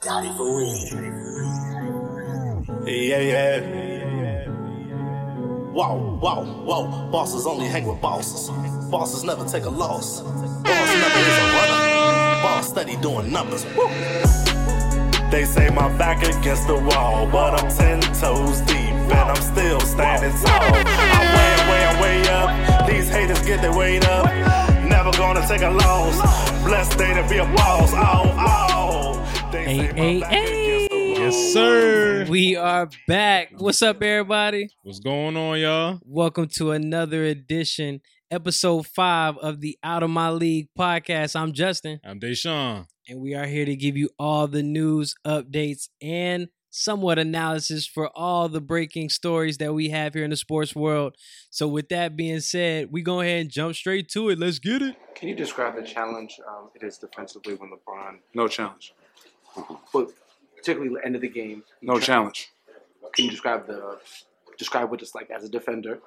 Gotti for real. Yeah, yeah. Whoa, whoa, whoa. Bosses only hang with bosses. Bosses never take a loss. Boss never is a runner. Boss steady doing numbers. Woo. They say my back against the wall, but I'm ten toes deep and I'm still standing tall. I'm way, way, way up. These haters get their weight up. Never gonna take a loss. Blessed day to be a boss. Oh, oh. They Hey, say hey, hey. against the wall. Yes, sir. We are back. What's up, everybody? What's going on, y'all? Welcome to another edition, episode five of the Out of My League podcast. I'm Justin, I'm Deshaun. and we are here to give you all the news, updates, and somewhat analysis for all the breaking stories that we have here in the sports world. So, with that being said, we go ahead and jump straight to it. Let's get it. Can you describe the challenge um, it is defensively when LeBron, No challenge. But particularly the end of the game? No Tra- challenge. Can you describe the describe what it's like as a defender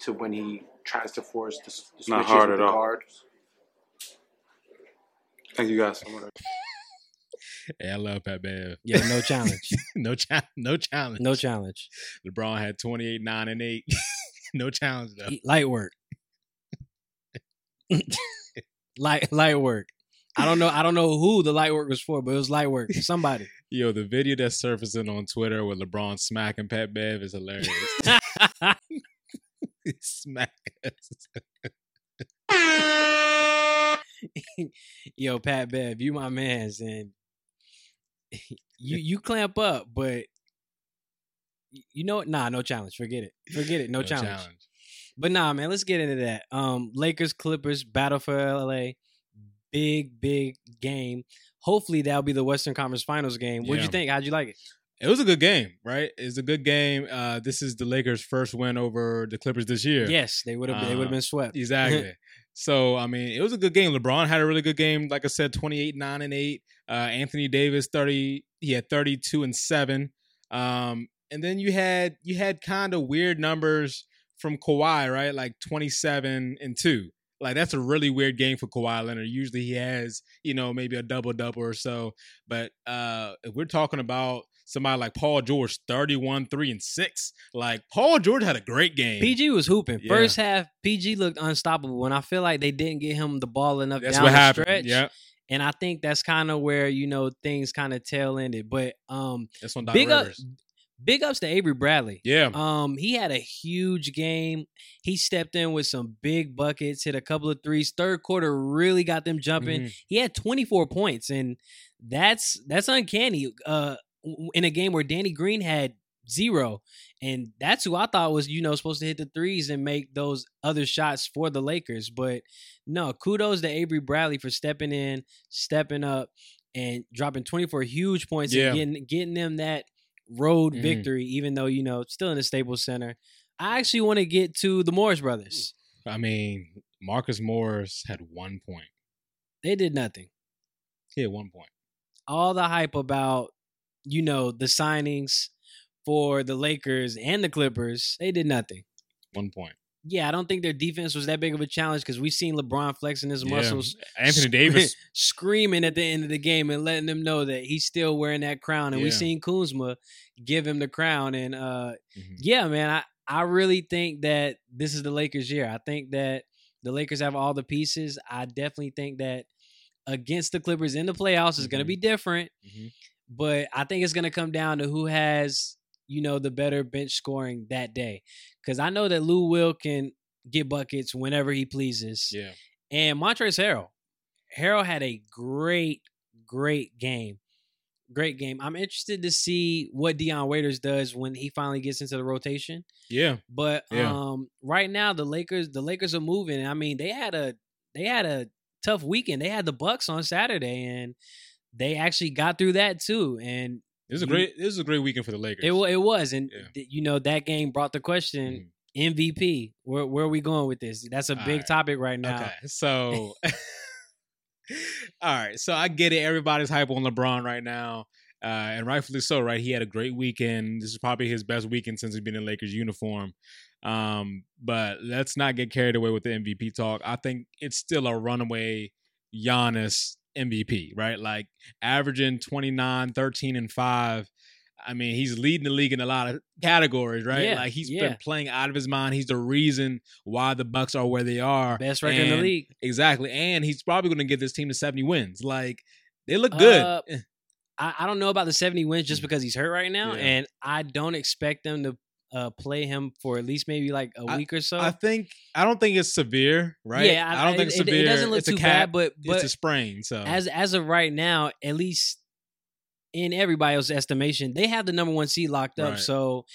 to when he tries to force the, s- the Not switches hard with at the all. guards? Thank you guys. Hey, I love Pat Bev. Yeah, no challenge. no challenge. No challenge. No challenge. LeBron had 28, 9, and 8. no challenge, though. light work. light light work. I don't know. I don't know who the light work was for, but it was light work. for Somebody. Yo, the video that's surfacing on Twitter with LeBron smacking Pat Bev is hilarious. Smack. Yo, Pat Bev, you my man's, and you you clamp up, but you know what? Nah, no challenge. Forget it. Forget it. No, challenge. But nah, man, let's get into that. Um, Lakers Clippers battle for LA. Big big game. Hopefully that'll be the Western Conference Finals game. What'd you think? How'd you like it? It was a good game, right? It's a good game. Uh, this is the Lakers' first win over the Clippers this year. Yes, they would have. they would have Uh, been swept. Exactly. so I mean, it was a good game. LeBron had a really good game. Like I said, twenty eight, nine and eight. Uh, Anthony Davis thirty. He had thirty two and seven. Um, and then you had you had kind of weird numbers from Kawhi, right? Like twenty seven and two. Like that's a really weird game for Kawhi Leonard. Usually he has, you know, maybe a double double or so. But uh if we're talking about somebody like Paul George, 31, 3, and 6. Like Paul George had a great game. PG was hooping. Yeah. First half, PG looked unstoppable, and I feel like they didn't get him the ball enough That's down what the happened. stretch. Yeah. And I think that's kind of where you know things kind of tail ended. But um, That's on Doc big up, Rivers. Big ups to Avery Bradley. Yeah. Um, he had a huge game. He stepped in with some big buckets, hit a couple of threes. Third quarter really got them jumping. Mhm. He had 24 points, and that's that's uncanny. Uh, in a game where Danny Green had zero, and that's who I thought was you know supposed to hit the threes and make those other shots for the Lakers. But no, kudos to Avery Bradley for stepping in, stepping up, and dropping 24 huge points Yeah. and getting getting them that road Mhm. victory. Even though you know still in the Staples Center. I actually want to get to the Morris brothers. I mean, Marcus Morris had one point. They did nothing. He had one point. all the hype about you know the signings for the Lakers and the Clippers, they did nothing. One point. Yeah, I don't think their defense was that big of a challenge because we've seen LeBron flexing his Yeah. muscles, Anthony sc- Davis. screaming at the end of the game and letting them know that he's still wearing that crown. And we've seen Kuzma give him the crown. And uh, Mhm. yeah, man, I, I really think that this is the Lakers' year. I think that the Lakers have all the pieces. I definitely think that against the Clippers in the playoffs is going to be different. Mhm. But I think it's going to come down to who has, you know, the better bench scoring that day. Because I know that Lou Will can get buckets whenever he pleases. Yeah. And Montrezl Harrell. Harrell had a great, great game. Great game. I'm interested to see what Dion Waiters does when he finally gets into the rotation. Yeah. But Yeah. um, right now the Lakers, the Lakers are moving. I mean, they had a they had a tough weekend. They had the Bucks on Saturday, and they actually got through that too. And This is a great this is a great weekend for the Lakers. it it was, and Yeah. th- you know that game brought the question: Mhm. MVP. Where where are we going with this? That's a big Alright. topic right now. Okay. So All right. So I get it. Everybody's hype on LeBron right now. Uh, and rightfully so, right? He had a great weekend. This is probably his best weekend since he's been in Lakers uniform. Um, but let's not get carried away with the MVP talk. I think it's still a runaway Giannis MVP, right? Like averaging 29, 13, and 5. I mean, he's leading the league in a lot of categories, right? Yeah, like he's yeah. been playing out of his mind. He's the reason why the Bucks are where they are. Best record in the league. Exactly. And he's probably going to get this team to 70 wins. Like they look good. Uh, I, I don't know about the 70 wins just because he's hurt right now. Yeah. and I don't expect them to uh, play him for at least maybe like a I- week or so. I think I don't think it's severe, right? Yeah, I, don't think it, it's it- severe. It doesn't look it's too bad, but but it's a sprain. So as as of right now, at least in everybody else's estimation, they have the number one seed locked up. Right. So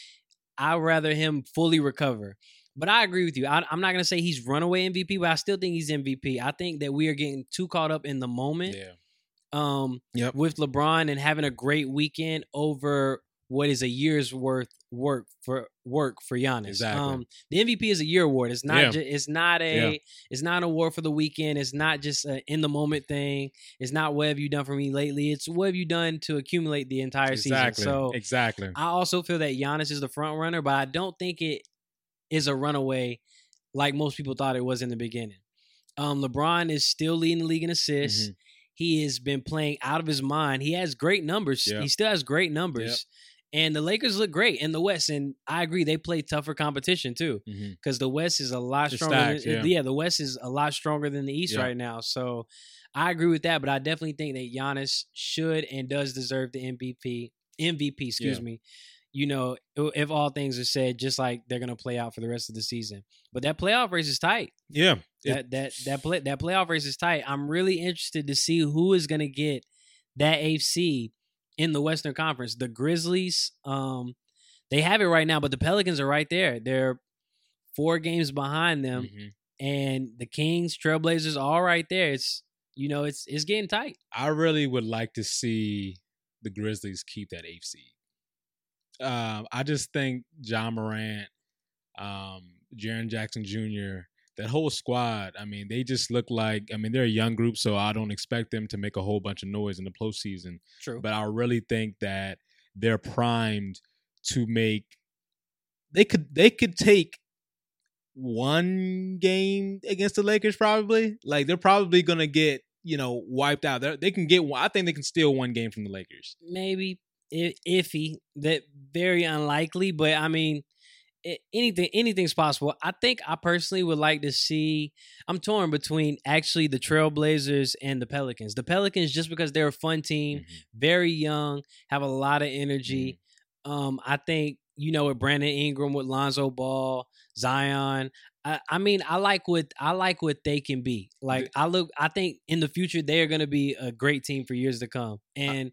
I'd rather him fully recover. But I agree with you. I, I'm not gonna say he's runaway MVP, but I still think he's MVP. I think that we are getting too caught up in the moment. yeah, Um, Yep. with LeBron and having a great weekend over what is a year's worth work for work for Giannis. Exactly. Um, the MVP is a year award. It's not. Yeah. Ju- it's not a. Yeah. It's not an award for the weekend. It's not just an in the moment thing. It's not what have you done for me lately. It's what have you done to accumulate the entire exactly, season. So exactly. I also feel that Giannis is the front runner, but I don't think it is a runaway like most people thought it was in the beginning. Um, LeBron is still leading the league in assists. Mhm. He has been playing out of his mind. He has great numbers. Yeah. He still has great numbers. And the Lakers look great in the West. And I agree, they play tougher competition too. Mm-hmm. Because the West is a lot It's stronger. stacked, than, yeah. the West is a lot stronger than the East Yeah. right now. So I agree with that. But I definitely think that Giannis should and does deserve the MVP. MVP, excuse Yeah. me. You know, if all things are said, just like they're gonna play out for the rest of the season. But that playoff race is tight. Yeah, That that that play that playoff race is tight. I'm really interested to see who is gonna get that seed in the Western Conference. The Grizzlies, um, they have it right now, but the Pelicans are right there. They're four games behind them, Mhm. and the Kings, Trailblazers, all right there. It's you know, it's it's getting tight. I really would like to see the Grizzlies keep that eighth seed. Um, I just think Ja Morant, um, Jaren Jackson Jr., that whole squad. I mean, they just look like. I mean, they're a young group, so I don't expect them to make a whole bunch of noise in the postseason. True. But I really think that they're primed to make. They could. They could take one game against the Lakers. Probably, like they're probably gonna get you know wiped out. They're, they can get. one I think they can steal one game from the Lakers. maybe i- iffy. That very unlikely, but I mean, anything anything's possible. I think I personally would like to see. I'm torn between actually the Trailblazers and the Pelicans. The Pelicans just because they're a fun team, very young, have a lot of energy. Um, I think you know with Brandon Ingram, with Lonzo Ball, Zion. I, I mean, I like what I like what they can be. Like I look, I think in the future they are going to be a great team for years to come. And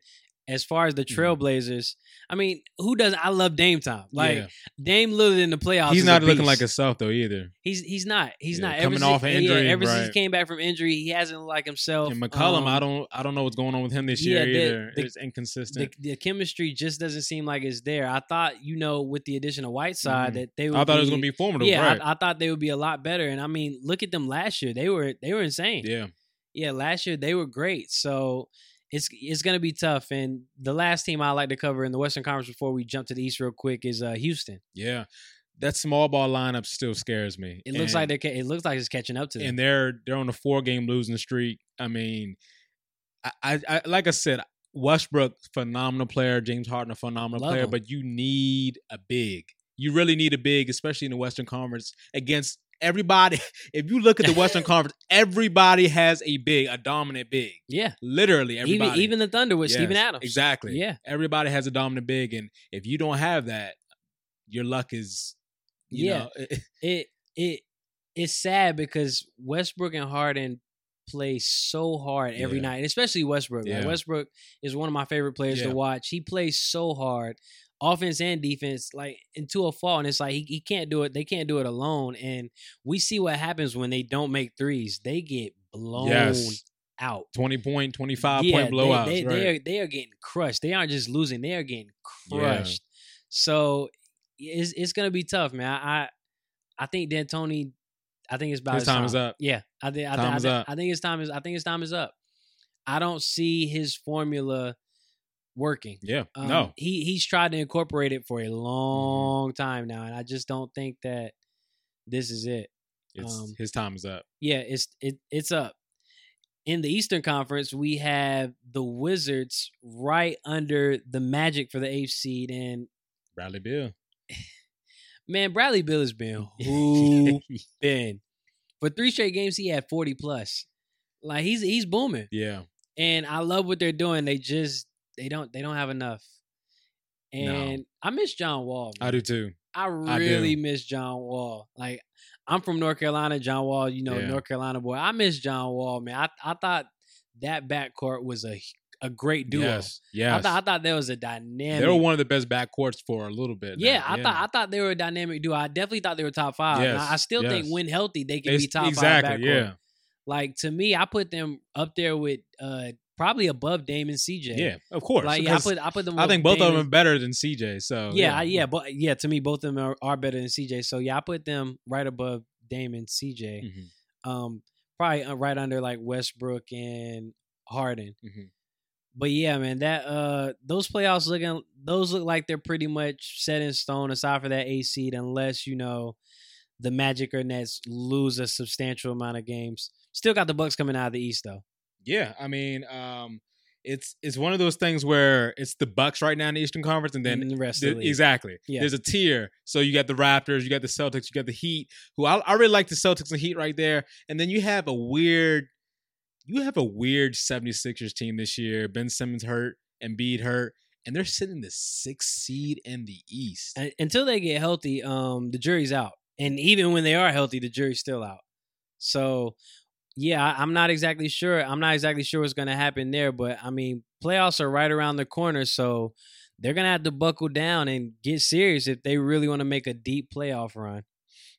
as far as the Mhm. Trailblazers, I mean, who doesn't? I love Dame time. Like Yeah. Dame Lillard in the playoffs. he's is not looking beast. like himself though either. He's he's not. He's Yeah, not. coming ever off since, injury, Yeah, ever since he right. came back from injury, he hasn't looked like himself. And McCollum, Um, I don't. I don't know what's going on with him this yeah, year the- either. the- it's inconsistent. the, the chemistry just doesn't seem like it's there. I thought, you know, with the addition of Whiteside, Mhm. that they would. I thought it was going to be formidable. Yeah, right? I, I thought they would be a lot better. And I mean, look at them last year. They were they were insane. yeah. yeah, last year they were great. So it's it's gonna be tough. And the last team I like to cover in the Western Conference before we jump to the East real quick is uh, Houston. Yeah, that small ball lineup still scares me. It looks And- like they're ca- it looks like it's catching up to them. and they're they're on a four game losing streak. I mean, I, I, I like I said, Westbrook phenomenal player, James Harden a phenomenal Love player, him. but you need a big. You really need a big, especially in the Western Conference against everybody. If you look at the Western Conference, everybody has a big, a dominant big. yeah, Literally even everybody. even the Thunder with Steven Adams. Exactly. Yeah. Everybody has a dominant big, and if you don't have that, your luck is. You Yeah. Know, It it it's sad because Westbrook and Harden play so hard every Yeah. night, especially Westbrook. Like Westbrook is one of my favorite players Yeah. to watch. He plays so hard, offense and defense, like into a fault. And it's like he, he can't do it. They can't do it alone. And we see what happens when they don't make threes. They get blown yes. out. Twenty point, twenty five Yeah, point blowouts. They, they, right. they are they are getting crushed. They aren't just losing; they are getting Yeah. crushed. So it's it's gonna be tough, man. I I think D'Antoni. I think it's about His time is up. Yeah, I think I, Time think, I, up. I think his time is. I think his time is up. I don't see his formula working. yeah. Um, no. he he's tried to incorporate it for a long time now, and I just don't think that this is it. It's um, his time is up. Yeah, it's it it's up. in the Eastern Conference, we have the Wizards right under the Magic for the eighth seed, and Bradley Beal. Man, Bradley Beal has been who been for three straight games. He had forty plus. Like he's he's booming. Yeah, and I love what they're doing. They just they don't they don't have enough. And no. I miss John Wall. Man. I do too. I really I miss John Wall. Like I'm from North Carolina, John Wall, you know, yeah. North Carolina boy. I miss John Wall, man. I I thought that backcourt was a a great duo. Yes, yes. I thought I thought there was a dynamic. They were one of the best backcourts for a little bit. Yeah, I thought I thought they were a dynamic duo. I definitely thought they were top five. Yes, I still yes. think when healthy, they can they, be top exactly, five. Exactly. Yeah. Like to me, I put them up there with uh probably above Dame and CJ. Yeah, of course. Like yeah, I put I put them. I think both Dame of them are better than CJ. So yeah, yeah, I, yeah, but yeah, to me, both of them are, are, better than CJ. So yeah, I put them right above Dame and CJ. Mm-hmm. Um, probably uh, right under like Westbrook and Harden. Mm-hmm. But yeah, man, that uh those playoffs looking those look like they're pretty much set in stone aside for that A seed, unless you know the Magic or Nets lose a substantial amount of games. Still got the Bucks coming out of the East though. Yeah, I mean, um, it's it's one of those things where it's the Bucks right now in the Eastern Conference, and then and the rest the, the exactly. Yeah. There's a tier, so you got the Raptors, you got the Celtics, you got the Heat. Who I, I really like the Celtics and Heat right there, and then you have a weird you have a weird 76ers team this year. Ben Simmons hurt, and Embiid hurt, and they're sitting the sixth seed in the East. And, until they get healthy, um, the jury's out. And even when they are healthy, the jury's still out. So, yeah, I'm not exactly sure. I'm not exactly sure what's going to happen there. But I mean, playoffs are right around the corner, so they're going to have to buckle down and get serious if they really want to make a deep playoff run.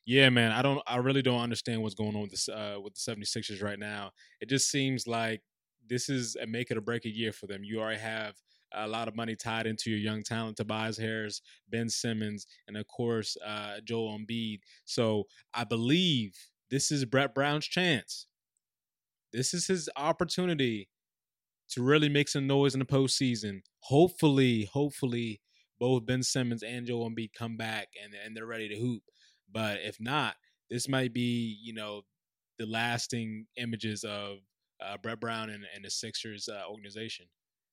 Yeah, man, I don't I really don't understand what's going on with this uh with the 76ers right now. It just seems like this is a make it or break a year for them. You already have a lot of money tied into your young talent, Tobias Harris, Ben Simmons, and of course uh, Joel Embiid. So I believe this is Brett Brown's chance. This is his opportunity to really make some noise in the postseason. Hopefully, hopefully, both Ben Simmons and Joel Embiid come back and and they're ready to hoop. But if not, this might be, you know, the lasting images of uh, Brett Brown and, and the Sixers uh, organization.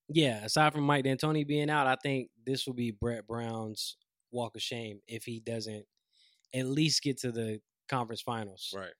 Yeah, aside from Mike D'Antoni being out, I think this will be Brett Brown's walk of shame if he doesn't at least get to the conference finals. Right.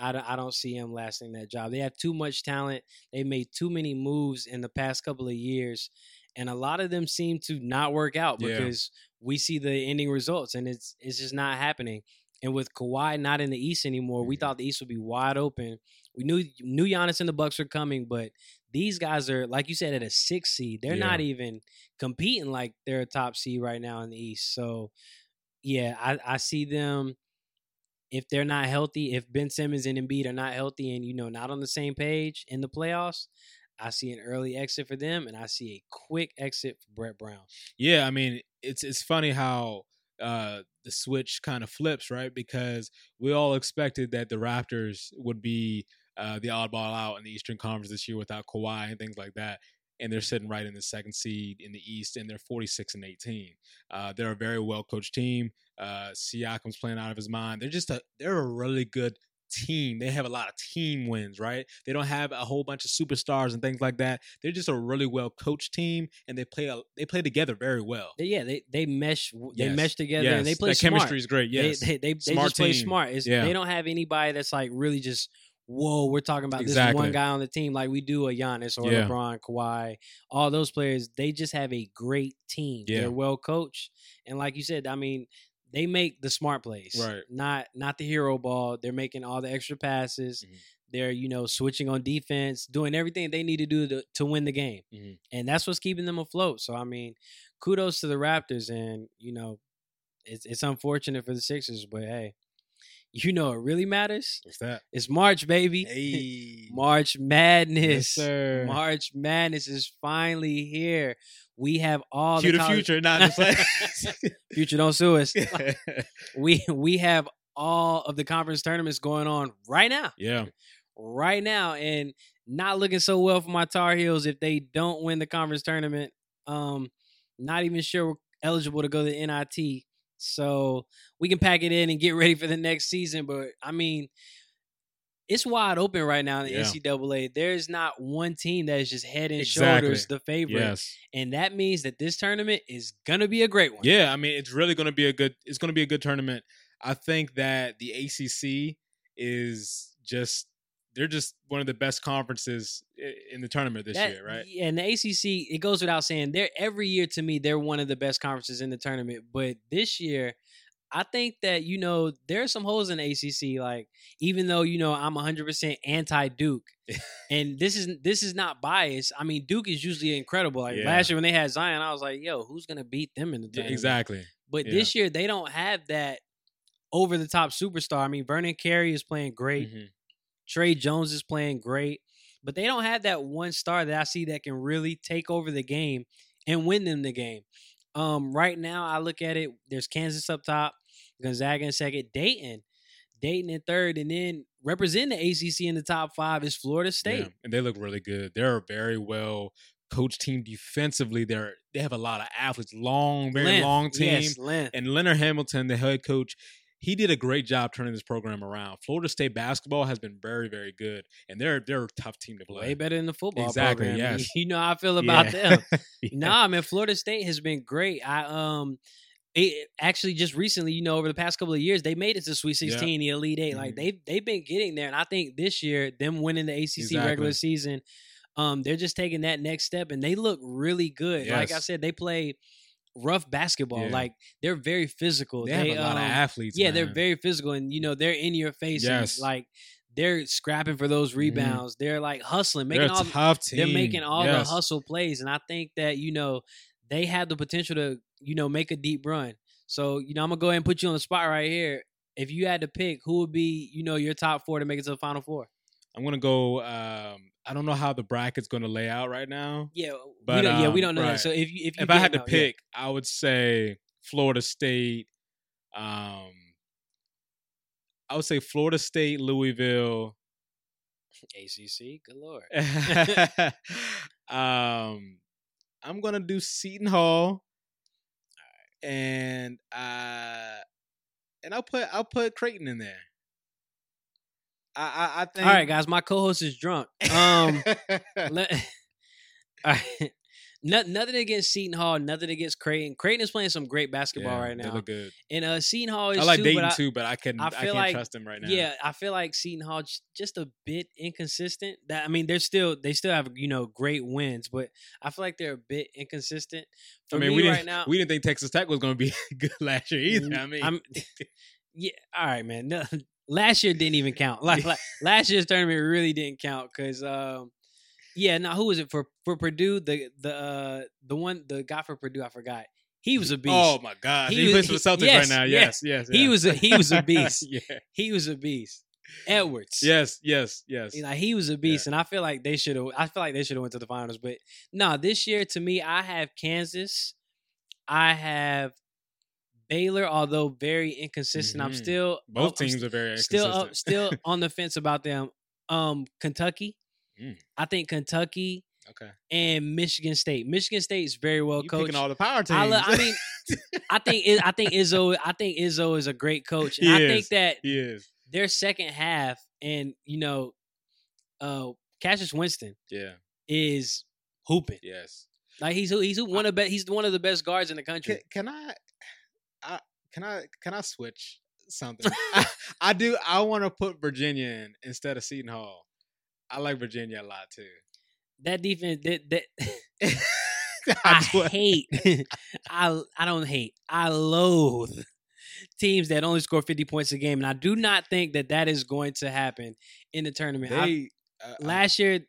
I don't, I don't see him lasting that job. They have too much talent. They made too many moves in the past couple of years, and a lot of them seem to not work out because yeah. we see the ending results, and it's it's just not happening. And with Kawhi not in the East anymore, we mm-hmm. thought the East would be wide open. We knew knew Giannis and the Bucks were coming, but these guys are like you said at a six seed. They're yeah. not even competing like they're a top seed right now in the East. So yeah, I, I see them if they're not healthy, if Ben Simmons and Embiid are not healthy and you know not on the same page in the playoffs, I see an early exit for them and I see a quick exit for Brett Brown. Yeah, I mean, it's it's funny how uh, the switch kind of flips, right? Because we all expected that the Raptors would be uh, the oddball out in the Eastern Conference this year without Kawhi and things like that. And they're sitting right in the second seed in the East, and they're 46 and 18. Uh, they're a very well coached team. Uh, Siakam's playing out of his mind. They're just a they're a really good team. They have a lot of team wins, right? They don't have a whole bunch of superstars and things like that. They're just a really well coached team, and they play a, they play together very well. Yeah, they they mesh they yes. mesh together yes. and they play. That smart. chemistry is great. Yes, they they, they, they just play smart. It's, yeah. They don't have anybody that's like really just. Whoa, we're talking about exactly. this one guy on the team like we do a Giannis or yeah. LeBron, Kawhi, all those players. They just have a great team. Yeah. They're well coached, and like you said, I mean, they make the smart plays, right? Not not the hero ball. They're making all the extra passes. Mm-hmm. They're you know switching on defense, doing everything they need to do to, to win the game, mm-hmm. and that's what's keeping them afloat. So I mean, kudos to the Raptors, and you know, it's it's unfortunate for the Sixers, but hey, you know it really matters. What's that? It's March, baby. Hey. March Madness. Yes, sir. March Madness is finally here. We have all Cue the, the college- future, not just like future. Don't sue us. we we have all of the conference tournaments going on right now. Yeah, right now, and not looking so well for my Tar Heels if they don't win the conference tournament. Um, not even sure we're eligible to go to the NIT. So we can pack it in and get ready for the next season. But I mean, it's wide open right now in the Yeah. NCAA. There's not one team that is just head and Exactly. shoulders the favorite, Yes. and that means that this tournament is gonna be a great one. Yeah, I mean, it's really to be a good. It's going to be a good tournament. I think that the ACC is just they're just one of the best conferences in the tournament this That- year, right? Yeah, and the ACC, it goes without saying, they're every year to me, they're one of the best conferences in the tournament. But this year, I think that you know there are some holes in the ACC. Like even though you know I'm 100 percent anti Duke, and this is this is not biased. I mean Duke is usually incredible. Like Yeah. last year when they had Zion, I was like, yo, who's gonna beat them in the tournament? exactly. But Yeah. this year they don't have that over the top superstar. I mean Vernon Carey is playing great. Mhm. Tre Jones is playing great, but they don't have that one star that I see that can really take over the game and win them the game. Um, right now, I look at it. There's Kansas up top, Gonzaga in second, Dayton, Dayton in third, and then representing the ACC in the top five is Florida State. Yeah, and they look really good. They're a very well coached team defensively. They're they have a lot of athletes, long, very long team. yes. And Leonard Hamilton, the head coach, he did a great job turning this program around. Florida State basketball has been very, very good, and they're they're a tough team to play. Way better than the football Exactly, program. yes. You know how I feel about Yeah. them. Yeah. Nah, man, Florida State has been great. I um it actually just recently, you know, over the past couple of years, they made it to Sweet Yeah. 16, the Elite 8. Like Mhm. they they've been getting there. And I think this year, them winning the ACC regular season, um, they're just taking that next step and they look really good. Like I said, they play rough basketball. Yeah. Like they're very physical. They have a lot of um, athletes. yeah, they're very physical, and you know they're in your face. and, like they're scrapping for those rebounds. They're like hustling, They're making a all tough team. they're making all Yes. the hustle plays, and I think that you know they have the potential to you know make a deep run. So you know I'm gonna go ahead and put you on the spot right here. If you had to pick, who would be you know your top four to make it to the final four? I'm gonna go. Um, I don't know how the bracket's gonna lay out right now. Yeah, we But, don't, yeah we um, don't know right. that. So if you if you if I had to know, yeah. pick, I would say Florida State. Um, I would say Florida State, Louisville. ACC, good lord. um, I'm gonna do Seton Hall, and uh, and I'll put I'll put Creighton in there. I I, I think. All right, guys, my co-host is drunk. Um, let, all right. No, nothing against Seton Hall, nothing against Creighton. Creighton is playing some great basketball Yeah, right They now, look good. and uh, Seton Hall is I like too. Dayton but I, too, but I can I I, can't like- trust him right now. Yeah, I feel like Seton Hall just a bit inconsistent. That I mean, they're still they still have you know great wins, but I feel like they're a bit inconsistent. For I mean, me we didn't right now, we didn't think Texas Tech was going to be good last year either. Mm, I mean, I'm- yeah, all right, man. No, last year didn't even count. Like, like last year's tournament really didn't count because, um, yeah. Now who was it for? For Purdue, the the uh, the one the guy for Purdue, I forgot. He was a beast. oh my god, He he, was- plays for the Celtics yes, right now. yes. Yes, yes, He yeah. was a he was a beast. yeah, he was a beast. Edwards. yes, yes, yes. Like he was a beast, and I feel like they should have. I feel like they should have went to the finals, but no. this year, to me, I have Kansas. I have Baylor, although very inconsistent. I'm Mhm. still Both I'm teams are very still up, still on the fence about them. Um, Kentucky. Mm. I think Kentucky okay. and Michigan State. Michigan State is very well You coached. picking all the power teams. I, lo- I mean, I think I think Izzo. I think Izzo is a great coach, and He I think is. that he is. their second half, and you know, uh, Cassius Winston Yeah. is hooping. Yes. Like he's he's one of be, he's one of the best guards in the country. Can, can I? Can I? Can I switch something? I, I do. I want to put Virginia in instead of Seton Hall. I like Virginia a lot too. That defense that that I I hate. I I don't hate. I loathe teams that only score 50 points a game and I do not think that that is going to happen in the tournament. I- They uh, I- last year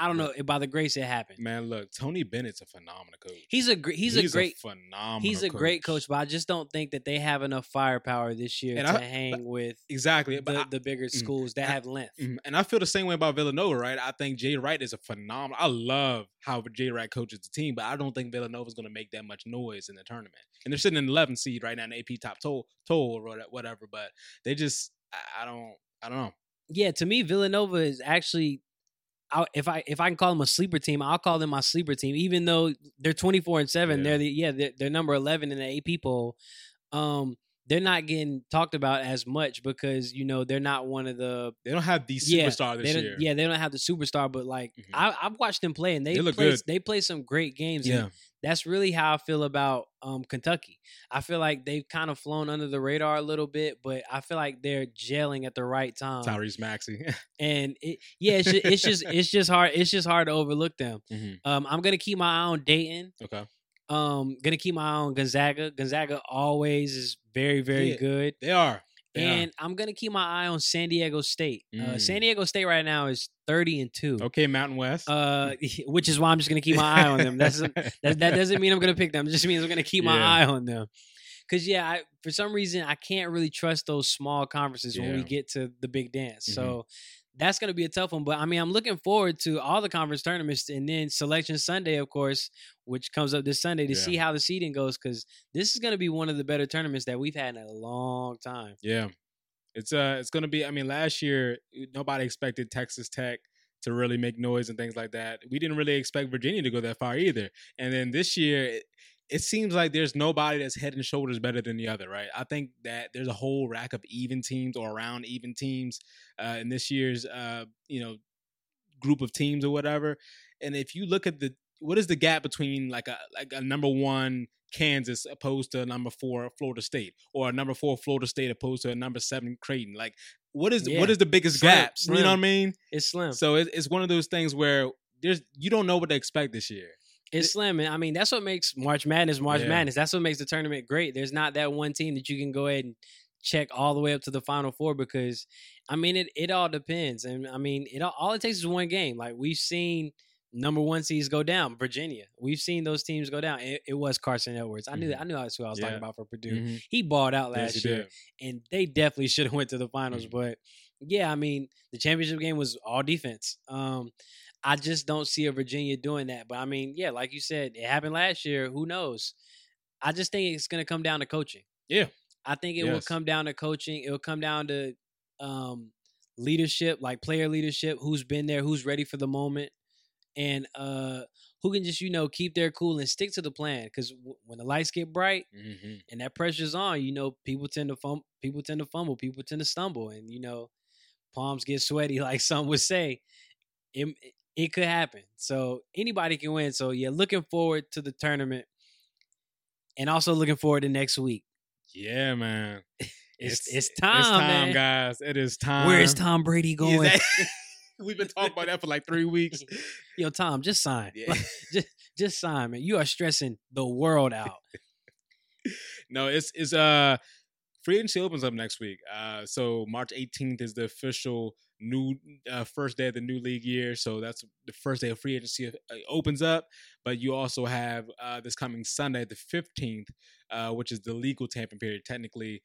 I don't know, by the grace it happened. man, look, Tony Bennett's a phenomenal coach. He's a gr- he's, a great phenomenal. he's a great coach, but I just don't think that they have enough firepower this year And to I- hang with Exactly, the, I- the bigger mm, schools that I- have length. Mhm. And I feel the same way about Villanova, right? I think Jay Wright is a phenomenal. I love how Jay Wright coaches the team, but I don't think Villanova's going to make that much noise in the tournament. And they're sitting in the 11th seed right now in the AP top toll, toll or whatever. But they just, I don't, I don't know. Yeah, to me, Villanova is actually. I, if I if I can call them a sleeper team, I'll call them my sleeper team. Even though they're twenty four and seven, Yeah. they're the yeah they're, they're number eleven in the AP poll. Um, they're not getting talked about as much because you know they're not one of the they don't have the superstar they this year. yeah they don't have the superstar but like Mhm. I, I've watched them play and they, They look play good. they play some great games and yeah, that's really how I feel about um, Kentucky. I feel like they've kind of flown under the radar a little bit, but I feel like they're gelling at the right time. Tyrese Maxey. And it, yeah, it's just, it's just it's just hard it's just hard to overlook them. Mhm. Um, I'm gonna keep my eye on Dayton. Okay, Um, gonna keep my eye on Gonzaga. Gonzaga always is very very Yeah. good. they are. And I'm gonna keep my eye on San Diego State. Uh, Mm. San Diego State right now is 30 and two. okay, Mountain West. Uh, which is why I'm just gonna keep my eye on them. That's that, that doesn't mean I'm gonna pick them. It just means I'm gonna keep my Yeah. eye on them. Cause yeah, I, for some reason I can't really trust those small conferences when we get to the big dance. Mhm. So that's gonna be a tough one. But I mean, I'm looking forward to all the conference tournaments and then Selection Sunday, of course, which comes up this Sunday to Yeah. see how the seeding goes. Cause this is gonna be one of the better tournaments that we've had in a long time. Yeah, it's uh, it's gonna be. I mean, last year nobody expected Texas Tech to really make noise and things like that. We didn't really expect Virginia to go that far either. And then this year, it, seems like there's nobody that's head and shoulders better than the other, right? I think that there's a whole rack of even teams or around even teams uh, in this year's, uh, you know, group of teams or whatever. And if you look at the what is the gap between like a like a number one Kansas opposed to a number four Florida State or a number four Florida State opposed to a number seven Creighton? Like what is Yeah. what is the biggest Slim, gap? You know what I mean? It's slim. So it, it's one of those things where there's you don't know what to expect this year. It's slim. I mean, that's what makes March Madness March Yeah. Madness. That's what makes the tournament great. There's not that one team that you can go ahead and check all the way up to the final four because I mean it it all depends. And I mean it all, all it takes is one game. Like we've seen number one seeds go down, Virginia. We've seen those teams go down. It, it was Carson Edwards. I knew Mhm. I knew that's who I was Yeah. talking about for Purdue. Mhm. He balled out last he year did. and they definitely should have went to the finals. Mhm. But yeah, I mean, the championship game was all defense. Um, I just don't see a Virginia doing that. But I mean, yeah, like you said, it happened last year. Who knows? I just think it's going to come down to coaching. Yeah. I think it will come down to coaching. It will come down to um, leadership, like player leadership. Who's been there? Who's ready for the moment? And uh, who can just you know keep their cool and stick to the plan? Because w- when the lights get bright, Mhm. and that pressure's on, you know, people tend to fum- people tend to fumble, people tend to stumble, and you know, palms get sweaty, like some would say. It, it could happen. So anybody can win. So yeah, looking forward to the tournament, and also looking forward to next week. Yeah, man. It's it's, time, It's time, guys. It is time. Where is Tom Brady going? that- We've been talking about that for like three weeks. Yo, Tom, just sign. Yeah. Like, just just sign, man. You are stressing the world out. no, it's it's uh free agency opens up next week. Uh so March 18th is the official new uh, first day of the new league year. So that's the first day of free agency uh, opens up. But you also have uh this coming Sunday, the 15th, uh, which is the legal tampering period. Technically,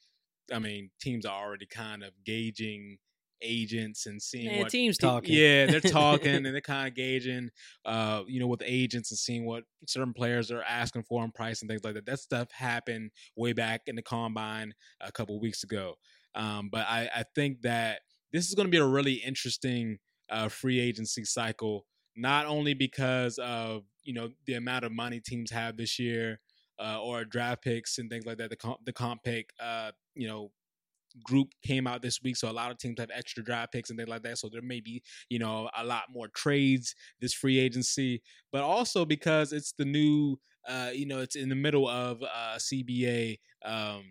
I mean, teams are already kind of gauging agents and seeing Man, what teams pe- talking. Yeah, they're talking and they're kind of gauging, uh, you know, with agents and seeing what certain players are asking for on price and things like that. That stuff happened way back in the combine a couple weeks ago. Um, but I, I think that this is going to be a really interesting uh, free agency cycle, not only because of you know the amount of money teams have this year, uh, or draft picks and things like that. The comp, the comp pick, uh, you know, group came out this week, so a lot of teams have extra draft picks and things like that. So there may be, you know, a lot more trades this free agency, but also because it's the new, uh, you know, it's in the middle of uh, CBA um,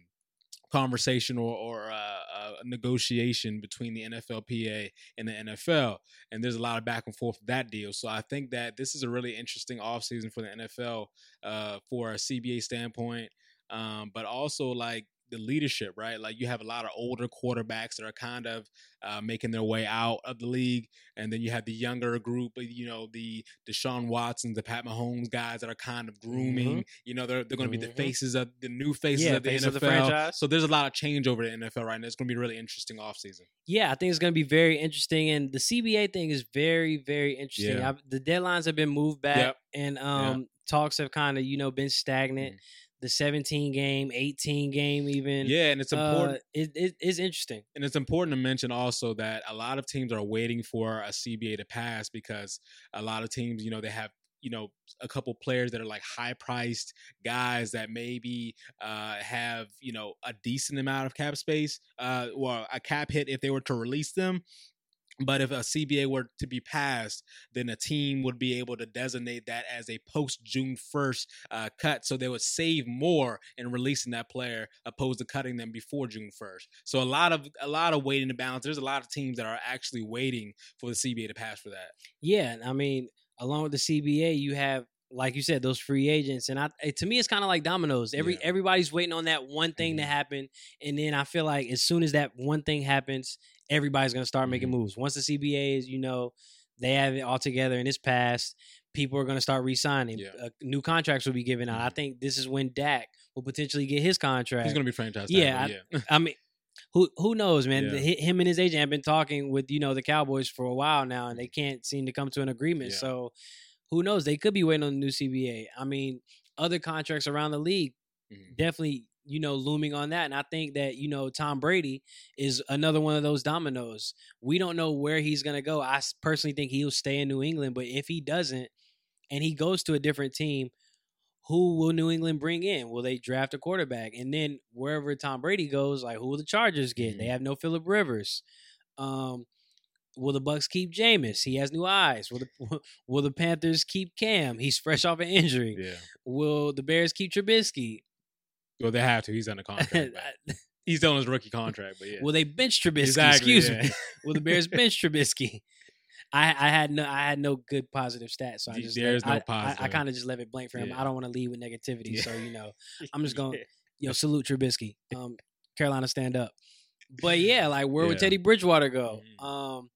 conversation or, or uh, uh, negotiation between the NFLPA and the NFL, and there's a lot of back and forth with that deal. So I think that this is a really interesting offseason for the NFL uh, for a CBA standpoint, um, but also like the leadership, right? Like you have a lot of older quarterbacks that are kind of uh, making their way out of the league, and then you have the younger group, you know, the Deshaun Watsons, the Pat Mahomes guys that are kind of grooming. You know, they're they're going to be the Mhm. faces of the new faces Yeah, of the face NFL. of the franchise. So there's a lot of change over the NFL right now. It's going to be a really interesting offseason. Yeah, I think it's going to be very interesting, and the CBA thing is very, very interesting. Yeah. I've, the deadlines have been moved back, Yep. and um, talks have kind of you know been stagnant. Mhm. The 17 game, 18 game, even. Yeah, and it's important. Uh, it, it, it's interesting. and it's important to mention also that a lot of teams are waiting for a CBA to pass because a lot of teams, you know, they have you know a couple players that are like high priced guys that maybe uh, have you know a decent amount of cap space uh, or a cap hit if they were to release them but if a CBA were to be passed, then a team would be able to designate that as a post June 1st uh, cut. So they would save more in releasing that player opposed to cutting them before June 1st. So a lot of a lot of waiting to balance. There's a lot of teams that are actually waiting for the CBA to pass for that. Yeah, I mean, along with the CBA, you have like you said, those free agents, and I to me, it's kind of like dominoes. Every yeah. everybody's waiting on that one thing mm-hmm. to happen, and then I feel like as soon as that one thing happens, everybody's going to start making mm-hmm. moves. Once the CBA is, you know, they have it all together and it's passed, people are going to start re-signing. Yeah. Uh, new contracts will be given out. Mm-hmm. I think this is when Dak will potentially get his contract. He's going to be franchise. Yeah, yeah. I, I, mean, who who knows, man? Yeah. Him and his agent have been talking with you know the Cowboys for a while now, and they can't seem to come to an agreement. So who knows? They could be waiting on the new CBA. I mean, other contracts around the league mm-hmm. definitely you know, looming on that. And I think that, you know, Tom Brady is another one of those dominoes. We don't know where he's going to go. I personally think he'll stay in New England, but if he doesn't and he goes to a different team, who will New England bring in? Will they draft a quarterback? And then wherever Tom Brady goes, like who will the Chargers get? Mm-hmm. They have no Philip Rivers. Um, will the Bucs keep Jameis? He has new eyes. Will the will the Panthers keep Cam? He's fresh off an injury. Yeah. Will the Bears keep Trubisky? Well, they have to. He's under contract. He's on his rookie contract, but yeah. Well, they bench Trubisky? Exactly, Excuse yeah. me. Well, the Bears bench Trubisky? I, I had no I had no good positive stats, so I just there's let, no positive. I, I, I kind of just left it blank for him. Yeah. I don't want to leave with negativity, yeah. so you know I'm just going you know salute Trubisky. Um, Carolina stand up, but yeah, like where would Teddy Bridgewater go? Mm-hmm. Um,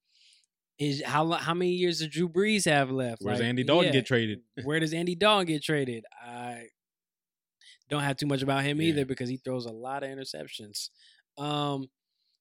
is how how many years does Drew Brees have left? Where's like, Andy Dalton get traded? where does Andy Dalton get traded? I don't have too much about him yeah. either because he throws a lot of interceptions. Um,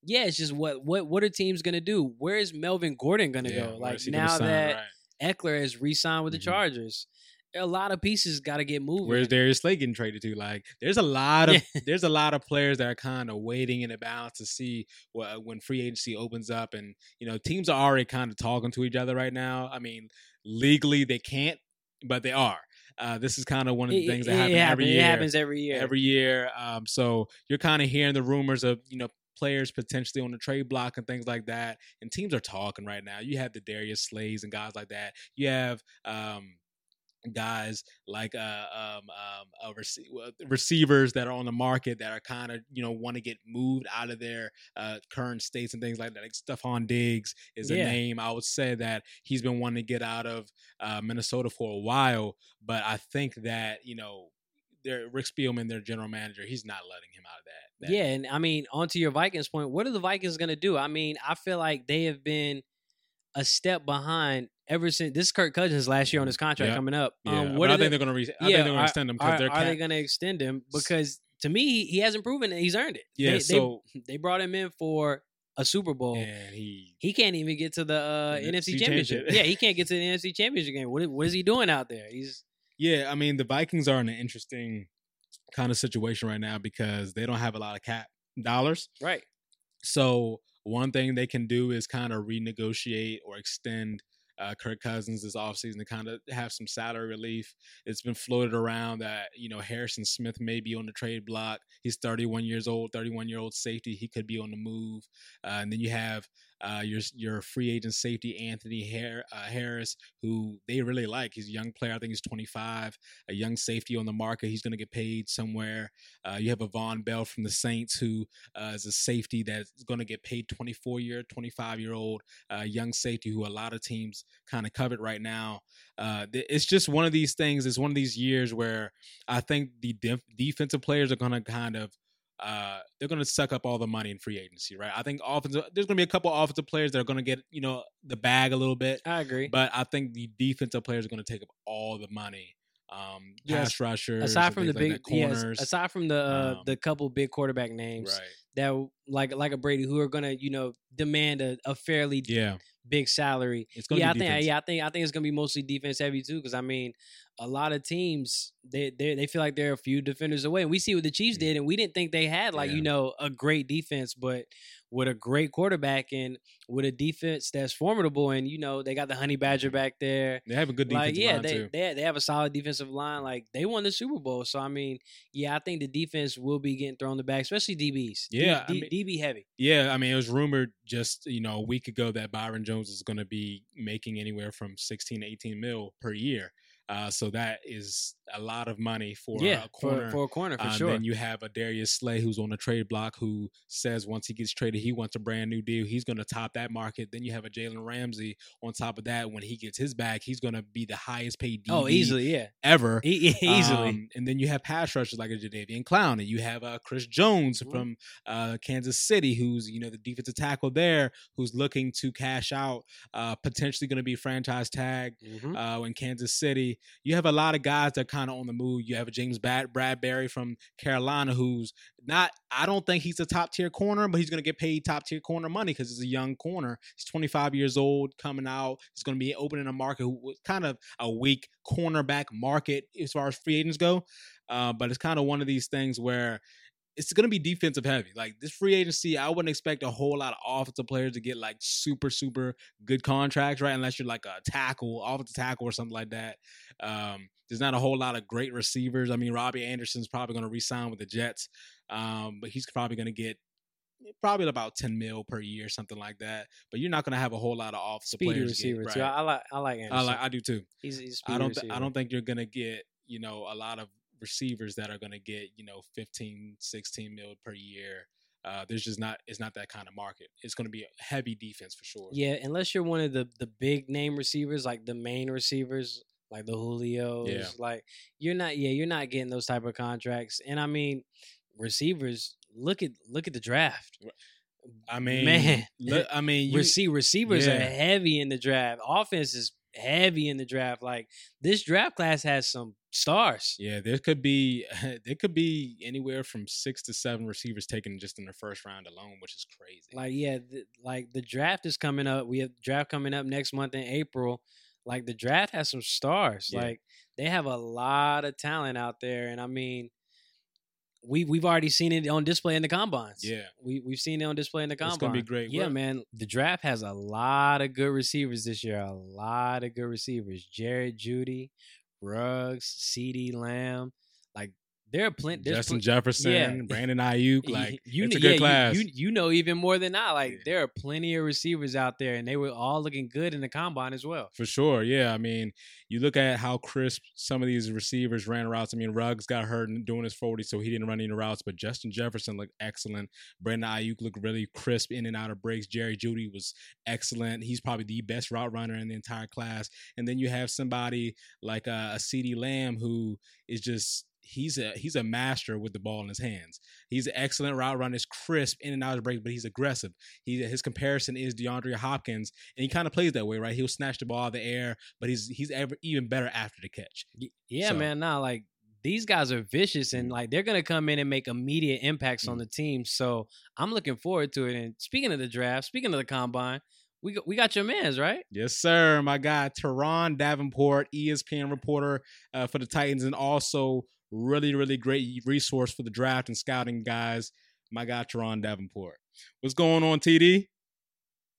yeah, it's just what what what are teams gonna do? Where is Melvin Gordon gonna yeah, go? Like now that right. Ekeler has re-signed with the mm-hmm. Chargers, a lot of pieces got to get moved. Where's Darius Slay getting traded to? Like, there's a lot of yeah. there's a lot of players that are kind of waiting in the balance to see what, when free agency opens up, and you know teams are already kind of talking to each other right now. I mean, legally they can't, but they are. Uh, this is kind of one of the things that happen every year. It happens every year. Every year. Um, so you're kind of hearing the rumors of you know players potentially on the trade block and things like that. And teams are talking right now. You have the Darius Slays and guys like that. You have um, guys like uh, um, um, uh, rec- receivers that are on the market that are kind of you know want to get moved out of their uh, current states and things like that. Like Stefon Diggs is yeah. a name I would say that he's been wanting to get out of uh, Minnesota for a while, but I think that you know. Their, Rick Spielman, their general manager, he's not letting him out of that, that. Yeah, and I mean, onto your Vikings point, what are the Vikings going to do? I mean, I feel like they have been a step behind ever since this is Kirk Cousins last year on his contract coming up. Yeah. Um, what I think they, are going to re- I yeah, think they're going to extend him because they're. Are they going to extend him? Because to me, he hasn't proven that he's earned it. Yeah, they, so they, they brought him in for a Super Bowl. And he he can't even get to the uh, NFC Championship. yeah, he can't get to the NFC Championship game. What what is he doing out there? He's yeah. I mean, the Vikings are in an interesting kind of situation right now because they don't have a lot of cap dollars. Right. So one thing they can do is kind of renegotiate or extend uh, Kirk Cousins this offseason to kind of have some salary relief. It's been floated around that, you know, Harrison Smith may be on the trade block. He's 31 years old, 31 year old safety. He could be on the move. Uh, and then you have uh, your your free agent safety Anthony uh, Harris, who they really like. He's a young player. I think he's 25, a young safety on the market. He's going to get paid somewhere. Uh, you have a Vonn Bell from the Saints, who uh, is a safety that's going to get paid 24 year, 25 year old young safety, who a lot of teams kind of covet right now. It's just one of these things. It's one of these years where I think the def- defensive players are going to kind of uh, they're going to suck up all the money in free agency, right? I think offensive. There's going to be a couple offensive players that are going to get you know the bag a little bit. I agree, but I think the defensive players are going to take up all the money. Um, yes. pass rushers, aside from the big like corners, yes, aside from the uh, um, the couple big quarterback names right. that like like a Brady who are going to you know demand a, a fairly yeah big salary. It's yeah, I think yeah, I think I think it's gonna be mostly defense heavy too. Because I mean, a lot of teams they they they feel like they're a few defenders away. And we see what the Chiefs did, and we didn't think they had like yeah. you know a great defense, but with a great quarterback and with a defense that's formidable. And you know they got the Honey Badger mm-hmm. back there. They have a good defensive like, yeah, line they, too. They they have a solid defensive line. Like they won the Super Bowl, so I mean, yeah, I think the defense will be getting thrown the back, especially DBs. Yeah, D, I D, DB heavy. Yeah, I mean, it was rumored just you know a week ago that Byron Jones is going to be making anywhere from 16 to 18 mil per year. Uh, so that is a lot of money for yeah, a corner. For, for a corner, for uh, sure. Then you have a Darius Slay who's on the trade block who says once he gets traded, he wants a brand new deal. He's going to top that market. Then you have a Jalen Ramsey on top of that. When he gets his bag, he's going to be the highest paid DB oh, easily, yeah, ever. E- easily. Um, and then you have pass rushers like a Jadeveon Clowney, and you have uh, Chris Jones Mhm. from uh, Kansas City, who's you know the defensive tackle there, who's looking to cash out, uh, potentially going to be franchise tag Mhm. uh, in Kansas City. You have a lot of guys that kind of on the move. You have James Bad- Bradberry from Carolina, who's not. I don't think he's a top tier corner, but he's going to get paid top tier corner money because he's a young corner. He's 25 years old, coming out. He's going to be opening a market kind of a weak cornerback market as far as free agents go. Uh, but it's kind of one of these things where it's going to be defensive heavy. Like this free agency, I wouldn't expect a whole lot of offensive players to get like super, super good contracts, right? Unless you're like a tackle, offensive tackle or something like that. Um, there's not a whole lot of great receivers. I mean, Robbie Anderson's probably going to re-sign with the Jets, um, but he's probably going to get probably about 10 mil per year, something like that. But you're not going to have a whole lot of offensive speedy players. receiver get, right. I, I like I like Anderson. I like, I do too. he's, he's I don't. Th- I don't think you're gonna get you know a lot of receivers that are gonna get you know 15, 16 mil per year. Uh, there's just not. It's not that kind of market. It's gonna be a heavy defense for sure. Yeah, unless you're one of the the big name receivers, like the main receivers, like the Julios, like you're not. Yeah, you're not getting those type of contracts. And I mean, receivers. Look at look at the draft. I mean, Man. look- I mean, you, Rece- receivers are heavy in the draft. Offense is heavy in the draft. Like this draft class has some stars. yeah, there could be there could be anywhere from six to seven receivers taken just in the first round alone, which is crazy. Like yeah, th- like the draft is coming up. We have draft coming up next month in April. Like the draft has some stars. Yeah. Like they have a lot of talent out there, and I mean, we we've already seen it on display in the combines. yeah, we we've seen it on display in the combine. It's gonna be great Yeah, work. man. The draft has a lot of good receivers this year. A lot of good receivers. Jared Jeudy, Ruggs, CeeDee Lamb. Like there are plenty. Justin plen- Jefferson, yeah. Brandon Aiyuk, like you, it's a good yeah, class. You, you know even more than I. Like Yeah. there are plenty of receivers out there, and they were all looking good in the combine as well. For sure, yeah. I mean, you look at how crisp some of these receivers ran routes. I mean, Ruggs got hurt in doing his 40, so he didn't run any routes, but Justin Jefferson looked excellent. Brandon Aiyuk looked really crisp in and out of breaks. Jerry Jeudy was excellent. He's probably the best route runner in the entire class. And then you have somebody like uh, a CeeDee Lamb who is just he's a he's a master with the ball in his hands. He's an excellent route runner, is crisp in and out of break, but he's aggressive. He his comparison is DeAndre Hopkins, and he kind of plays that way, right? He'll snatch the ball out of the air, but he's he's ever, even better after the catch. Yeah, So- man. Nah, like these guys are vicious, and like they're gonna come in and make immediate impacts on Mm. the team. So I'm looking forward to it. And speaking of the draft, speaking of the combine, we got, we got your man's right. Yes, sir. My guy, Turron Davenport, ESPN reporter uh, for the Titans, and also really, really great resource for the draft and scouting guys. My guy, Turron Davenport. What's going on, TD?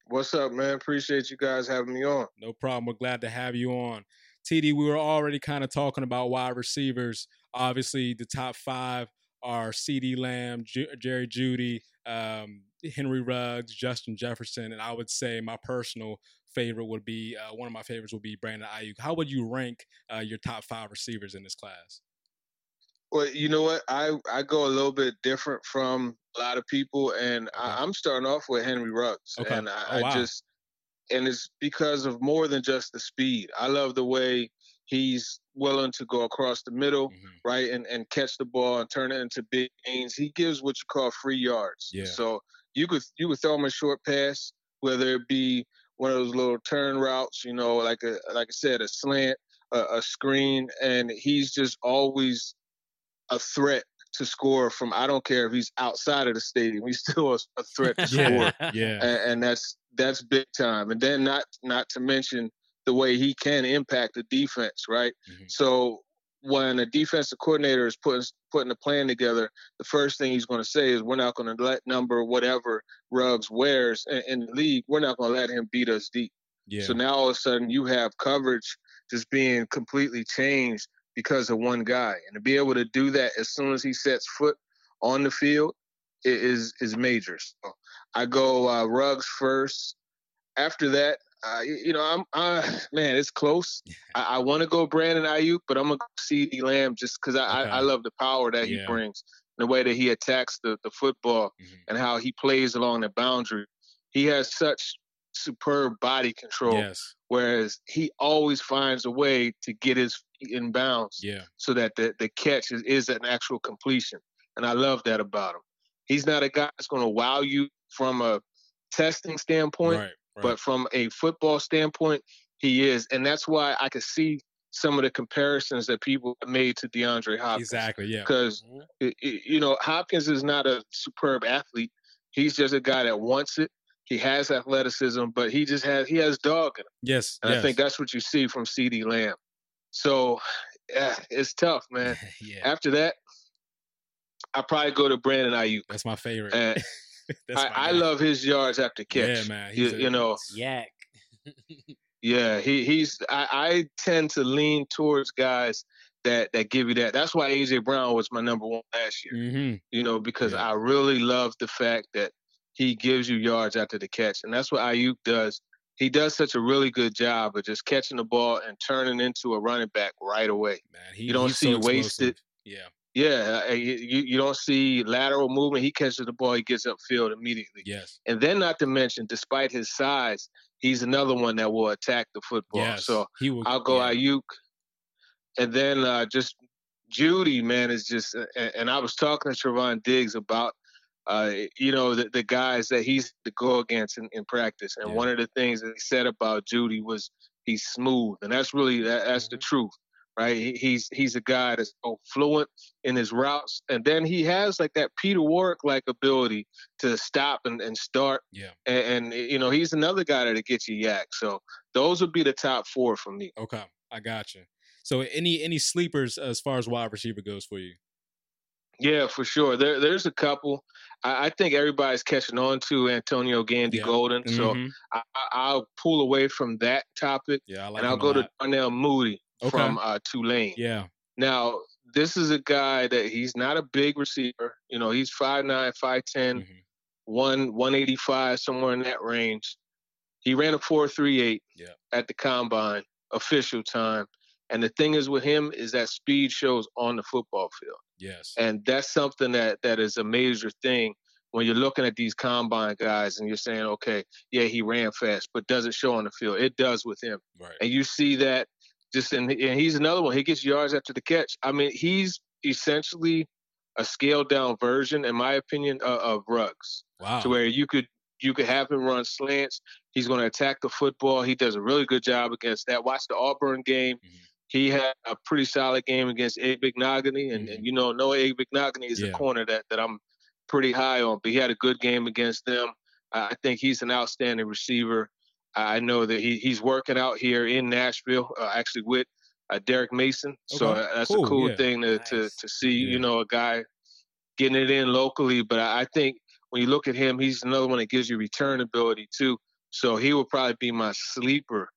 What's up, man? Appreciate you guys having me on. No problem. We're glad to have you on. TD, we were already kind of talking about wide receivers. Obviously, the top five are CeeDee Lamb, Ju- Jerry Jeudy, um, Henry Ruggs, Justin Jefferson, and I would say my personal favorite would be uh, one of my favorites would be Brandon Aiyuk. How would you rank uh, your top five receivers in this class? Well, you know what? I, I go a little bit different from a lot of people, and Okay. I, I'm starting off with Henry Ruggs. Okay. And I, Oh, wow. I just, and it's because of more than just the speed. I love the way he's willing to go across the middle, Mhm. right, and, and catch the ball and turn it into big gains. He gives what you call free yards. Yeah. So you could you could throw him a short pass, whether it be one of those little turn routes, you know, like a like I said, a slant, a, a screen, and he's just always a threat to score from. I don't care if he's outside of the stadium, he's still a, a threat to score, Yeah, yeah, and, and that's that's big time. And then not not to mention the way he can impact the defense, right? Mhm. So when a defensive coordinator is putting putting a plan together, the first thing he's going to say is, "We're not going to let number whatever Ruggs wears in, in the league. We're not going to let him beat us deep." Yeah. So now all of a sudden you have coverage just being completely changed because of one guy, and to be able to do that as soon as he sets foot on the field is is major. So I go uh, Ruggs first. After that, uh, you know, I'm uh, man, it's close. I, I want to go Brandon Aiyuk, but I'm gonna go CeeDee Lamb just because I, okay. I, I love the power that yeah. he brings, the way that he attacks the the football, mm-hmm. and how he plays along the boundary. He has such superb body control. Yes. Whereas he always finds a way to get his feet in bounds. Yeah. So that the, the catch is, is an actual completion. And I love that about him. He's not a guy that's going to wow you from a testing standpoint, right, right. but from a football standpoint, he is. And that's why I could see some of the comparisons that people made to DeAndre Hopkins. Exactly, yeah. Because, mm-hmm. you know, Hopkins is not a superb athlete. He's just a guy that wants it. He has athleticism, but he just has he has dog in him. Yes, and yes. I think that's what you see from CeeDee Lamb. So, yeah, it's tough, man. yeah. After that, I probably go to Brandon Aiyuk. That's my favorite. That's I, I, love his yards after catch. Yeah, man. You, a, you, know, yak. yeah, he he's. I, I tend to lean towards guys that that give you that. That's why AJ Brown was my number one last year. Mm-hmm. You know, because yeah. I really love the fact that he gives you yards after the catch, and that's what Aiyuk does. He does such a really good job of just catching the ball and turning into a running back right away. Man, he, you don't see so wasted. Yeah. Yeah, uh, you, you don't see lateral movement. He catches the ball, he gets upfield immediately. Yes. And then, not to mention, despite his size, he's another one that will attack the football. Yes, so he will, I'll go yeah. Aiyuk. And then uh, just Jeudy, man, is just. And I was talking to Trevon Diggs about uh, you know, the, the guys that he's to go against in, in practice. And yeah. one of the things that he said about Jeudy was he's smooth, and that's really that, that's mm-hmm. the truth, right? He, he's he's a guy that's so fluent in his routes, and then he has like that Peter Warrick like ability to stop and, and start. Yeah, and, and you know he's another guy that'll get you yak. So those would be the top four for me. Okay, I got you. So any any sleepers as far as wide receiver goes for you? Yeah, for sure. There, there's a couple. I, I, think everybody's catching on to Antonio Gandy yeah. Golden, mm-hmm. so I, will pull away from that topic. Yeah, like and I'll go to Darnell Mooney okay. from uh, Tulane. Yeah. Now, this is a guy that he's not a big receiver. You know, he's 5'9", 5'10", mm-hmm. 1, 185, somewhere in that range. He ran a 4.38 yeah. at the combine, official time. And the thing is with him is that speed shows on the football field. Yes. And that's something that that is a major thing when you're looking at these combine guys and you're saying, okay, yeah, he ran fast, but does it show on the field? It does with him. Right. And you see that just in and he's another one. He gets yards after the catch. I mean, he's essentially a scaled down version, in my opinion, of, of Ruggs. Wow. To where you could you could have him run slants. He's going to attack the football. He does a really good job against that. Watch the Auburn game. Mm-hmm he had a pretty solid game against Abe Igbinoghene, and, mm-hmm. and you know, Noah Abe Igbinoghene is yeah. a corner that, that I'm pretty high on, but he had a good game against them. I think he's an outstanding receiver. I know that he, he's working out here in Nashville, uh, actually with uh, Derek Mason. Okay. So uh, that's cool. a cool yeah. thing to, nice. to, to see, yeah. you know, a guy getting it in locally. But I think when you look at him, he's another one that gives you return ability too. So he will probably be my sleeper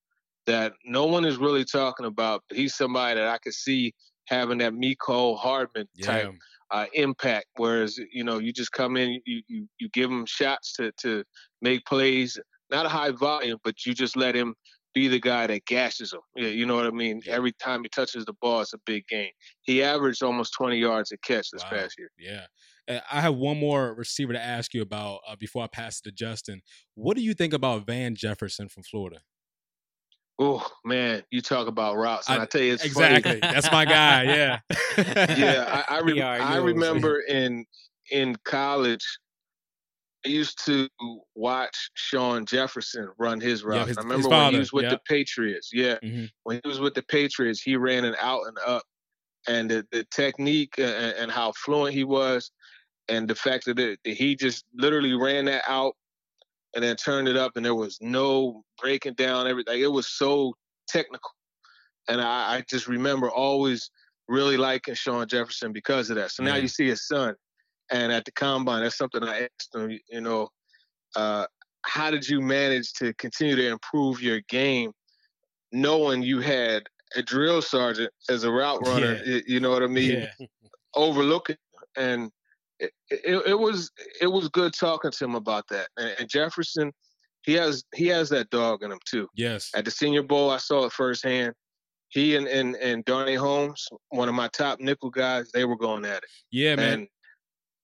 that no one is really talking about. But he's somebody that I could see having that Mecole Hardman type yeah. uh, impact. Whereas you know you just come in, you you, you give him shots to to make plays, not a high volume, but you just let him be the guy that gashes him. Yeah, you know what I mean. Yeah. Every time he touches the ball, it's a big game. He averaged almost 20 yards a catch this wow. past year. Yeah. I have one more receiver to ask you about uh, before I pass it to Justin. What do you think about Van Jefferson from Florida? Oh man, you talk about routes, and I, I tell you, it's exactly funny. that's my guy. Yeah, yeah. I, I, re- I remember in in college, I used to watch Shawn Jefferson run his routes. Yeah, his, I remember when he was with the Patriots. Yeah, mm-hmm. when he was with the Patriots, he ran an out and up, and the, the technique and, and how fluent he was, and the fact that, it, that he just literally ran that out and then turned it up, and there was no breaking down everything. It was so technical, and I, I just remember always really liking Shawn Jefferson because of that. So now you see his son, and at the combine, that's something I asked him. You know, uh, how did you manage to continue to improve your game, knowing you had a drill sergeant as a route runner? Yeah. You know what I mean? Yeah. Overlooking and. It, it, it, was it was good talking to him about that. And, and Jefferson, he has he has that dog in him too. Yes. At the Senior Bowl, I saw it firsthand he and and and Darnay Holmes, one of my top nickel guys, they were going at it. Yeah, man. And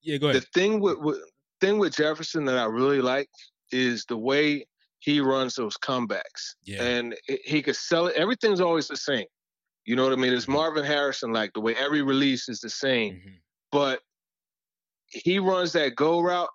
yeah, go ahead. The thing with, with thing with Jefferson that I really like is the way he runs those comebacks. Yeah. And he could sell it. Everything's always the same. You know what I mean? It's mm-hmm. Marvin Harrison like the way every release is the same. Mm-hmm. But he runs that go route,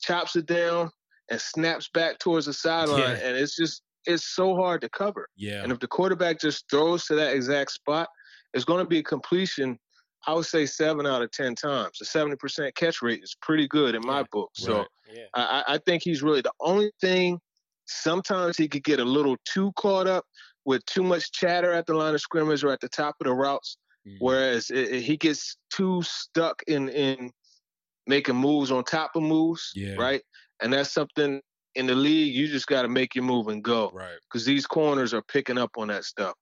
chops it down, and snaps back towards the sideline. Yeah. And it's just it's so hard to cover. Yeah. And if the quarterback just throws to that exact spot, it's going to be a completion. I would say seven out of ten times. A seventy percent catch rate is pretty good in my book. So right. yeah. I, I think he's really the only thing. Sometimes he could get a little too caught up with too much chatter at the line of scrimmage or at the top of the routes, mm-hmm. whereas it, it, he gets too stuck in in making moves on top of moves, yeah. right? And that's something in the league, you just got to make your move and go. Right. Because these corners are picking up on that stuff.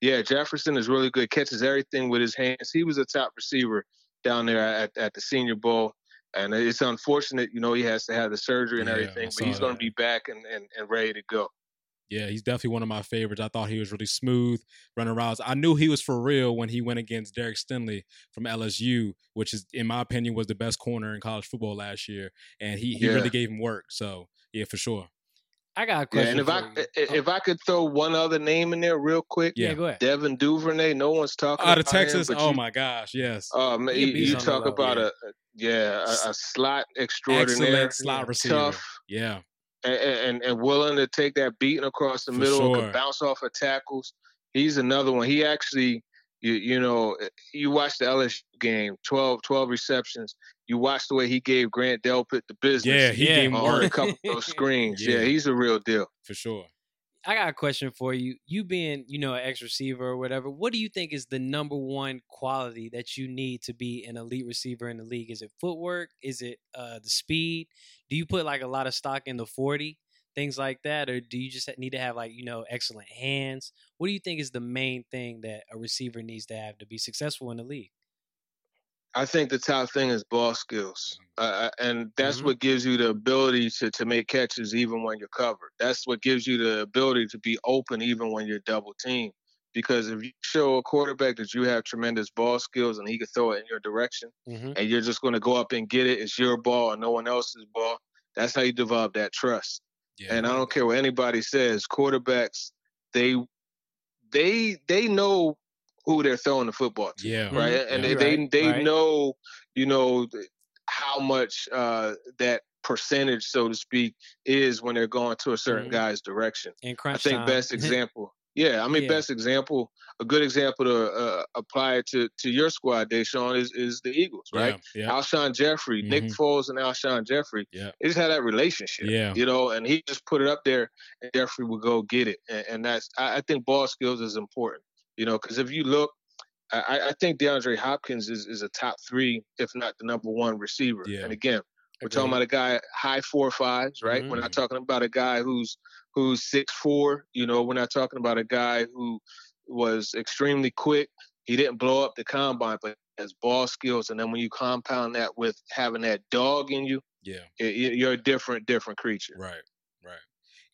Yeah, Jefferson is really good, catches everything with his hands. He was a top receiver down there at, at the Senior Bowl. And it's unfortunate, you know, he has to have the surgery and yeah, everything, but he's going to be back and, and, and ready to go. Yeah, he's definitely one of my favorites. I thought he was really smooth running routes. I knew he was for real when he went against Derek Stingley from LSU, which is, in my opinion, was the best corner in college football last year. And he, he yeah. really gave him work. So yeah, for sure. I got a question. Yeah, and if I you. if I could throw one other name in there real quick, yeah, go ahead. Devin Duvernay. No one's talking out of Texas. Him, oh you, my gosh, yes. Um, oh man, you, you talk about yeah. a yeah a, a, slot extraordinaire, excellent slot receiver, tough, yeah, and, and, and willing to take that beating across the For middle, sure. can bounce off of tackles. He's another one. He actually you, you know, you watch the LSU game, 12, 12 receptions. You watch the way he gave Grant Delpit the business. Yeah, he gave on a couple of those screens. yeah. yeah, he's a real deal. For sure. I got a question for you. You being, you know, an ex receiver or whatever, what do you think is the number one quality that you need to be an elite receiver in the league? Is it footwork? Is it uh, the speed? Do you put like a lot of stock in the 40? things like that, or do you just need to have like you know excellent hands? What do you think is the main thing that a receiver needs to have to be successful in the league? I think the top thing is ball skills, uh, and that's mm-hmm. what gives you the ability to to make catches even when you're covered. That's what gives you the ability to be open even when you're double teamed. Because if you show a quarterback that you have tremendous ball skills and he can throw it in your direction, mm-hmm. and you're just going to go up and get it, it's your ball and no one else's ball. That's how you develop that trust. Yeah. And I don't care what anybody says, quarterbacks they they they know who they're throwing the football to. Yeah. Right. Mm-hmm. And yeah, they right. they, they right. know, you know, how much uh, that percentage, so to speak, is when they're going to a certain mm-hmm. guy's direction. In crunch I think time. best example. Yeah, I mean, yeah. best example, a good example to uh, apply to, to your squad, Deshaun, is is the Eagles, right? Yeah, yeah. Alshon Jeffery, mm-hmm. Nick Foles, and Alshon Jeffery. Yeah, they just had that relationship. Yeah, you know, and he just put it up there, and Jeffery would go get it, and, and that's I, I, think ball skills is important, you know, because if you look. I, I, think DeAndre Hopkins is, is a top three, if not the number one receiver. Yeah. And again, we're talking about a guy high four fives, right? Mm-hmm. We're not mm. talking about a guy who's who's six four. You know, we're not talking about a guy who was extremely quick. He didn't blow up the combine, but has ball skills. And then when you compound that with having that dog in you, yeah, it, you're a different different creature. Right.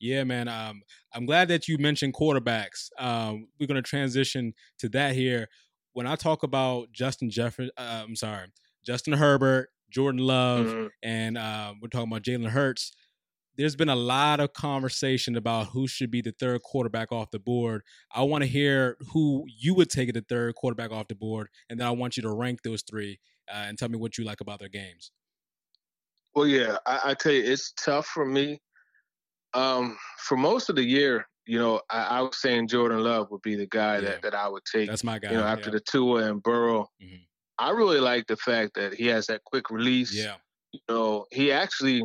Yeah, man. Um, I'm glad that you mentioned quarterbacks. Um, we're going to transition to that here. When I talk about Justin Jefferson, uh, I'm sorry, Justin Herbert, Jordan Love, mm-hmm. and uh, we're talking about Jalen Hurts. There's been a lot of conversation about who should be the third quarterback off the board. I want to hear who you would take the third quarterback off the board, and then I want you to rank those three uh, and tell me what you like about their games. Well, yeah, I, I tell you, it's tough for me. Um, for most of the year, you know, I, I, was saying Jordan Love would be the guy yeah. that, that I would take. That's my guy. You know, after yeah. the Tua and Burrow. Mm-hmm. I really like the fact that he has that quick release. Yeah. You know, he actually,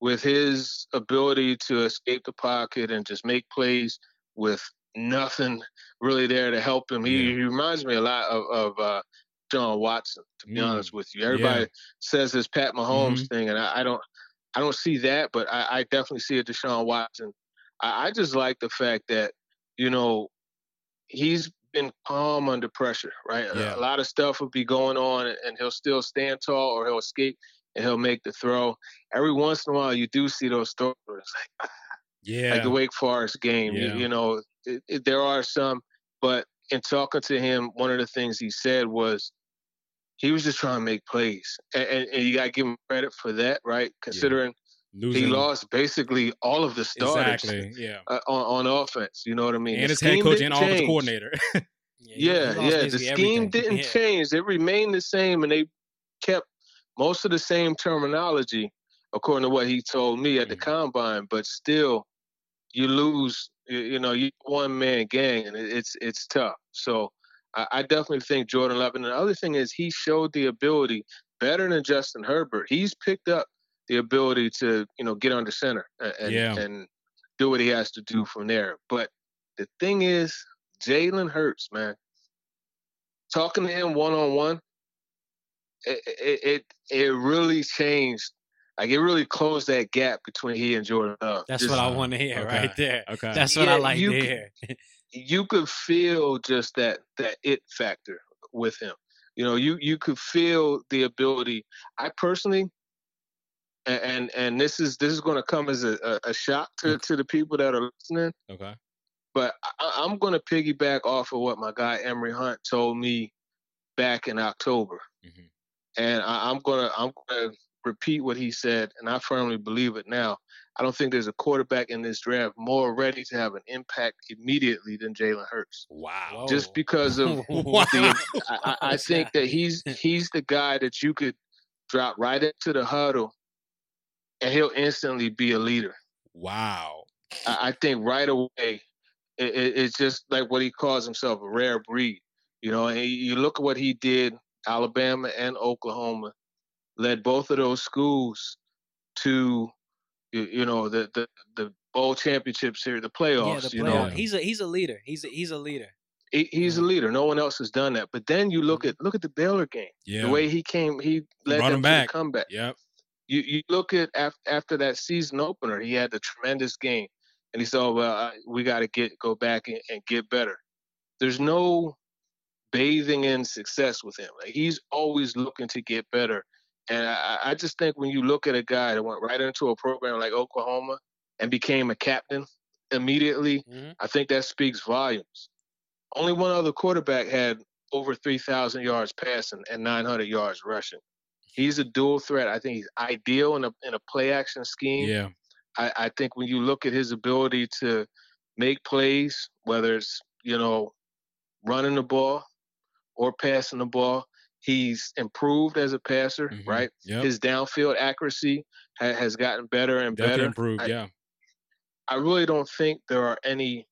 with his ability to escape the pocket and just make plays with nothing really there to help him. He, Yeah. he reminds me a lot of, of uh, John Watson, to be Mm. honest with you. Everybody Yeah. says this Pat Mahomes Mhm. thing, and I, I don't, I don't see that, but I, I definitely see a Deshaun Watson. I, I just like the fact that you know he's been calm under pressure, right? A- Yeah. A, lot of stuff will be going on, and he'll still stand tall, or he'll escape and he'll make the throw. Every once in a while, you do see those throws. Like, Yeah. like the Wake Forest game. You- Yeah. You, know, it, it, there are some, but in talking to him, one of the things he said was he was just trying to make plays, and, and, and you got to give him credit for that, right? Considering Losing. he lost basically all of the starters Exactly. Yeah. uh, on, on offense. You know what I mean? And The his head coach and change. coordinator. Yeah, Yeah, yeah. The scheme everything. didn't Yeah. change. It remained the same, and they kept most of the same terminology, according to what he told me at the Mhm. combine. But still, you lose. You, you know, you one man gang, and it, it's it's tough. So I, I definitely think Jordan Love. And the other thing is, he showed the ability better than Justin Herbert. He's picked up the ability to you know get under center and and, Yeah. and do what he has to do from there. But the thing is, Jalen Hurts, man. Talking to him one on one, it, it it it really changed. Like it really closed that gap between he and Jordan Love. That's Just- what I want to hear Okay. right there. okay. That's what I like you to hear. you could feel just that that it factor with him. You know, you you could feel the ability. I personally, and and, and this is this is going to come as a, a, shock to, to the people that are listening. okay. But I, I'm going to piggyback off of what my guy Emory Hunt told me back in October, Mhm. and I, I'm gonna I'm gonna repeat what he said, and I firmly believe it now. I don't think there's a quarterback in this draft more ready to have an impact immediately than Jalen Hurts. Wow. Just because of Wow. the, I, I, I think that he's he's the guy that you could drop right into the huddle, and he'll instantly be a leader. Wow. I, I think right away, it, it, it's just like what he calls himself a rare breed. You know, and you look at what he did, Alabama and Oklahoma, led both of those schools to, you, you know, the, the the bowl championships here, the playoffs. yeah, the you playoff. know, He's a he's a leader. He's a, he's a leader. he, he's a leader. No one else has done that. But then you look mm-hmm. at look at the Baylor game. Yeah. The way he came, he led brought them him to back. the comeback. Yep. You you look at after, after that season opener, he had a tremendous game, and he said, oh, "Well, I, we got to get go back and, and get better." There's no bathing in success with him. Like he's always looking to get better, and I, I just think when you look at a guy that went right into a program like Oklahoma and became a captain immediately, Mhm. I think that speaks volumes. Only one other quarterback had over 3,000 yards passing and 900 yards rushing. He's a dual threat. I think he's ideal in a in a play action scheme. Yeah. I, I think when you look at his ability to make plays, whether it's you know running the ball or passing the ball, he's improved as a passer. Mhm. Right, Yep. his downfield accuracy ha- has gotten better and Definitely better. improved. I- yeah. I really don't think there are any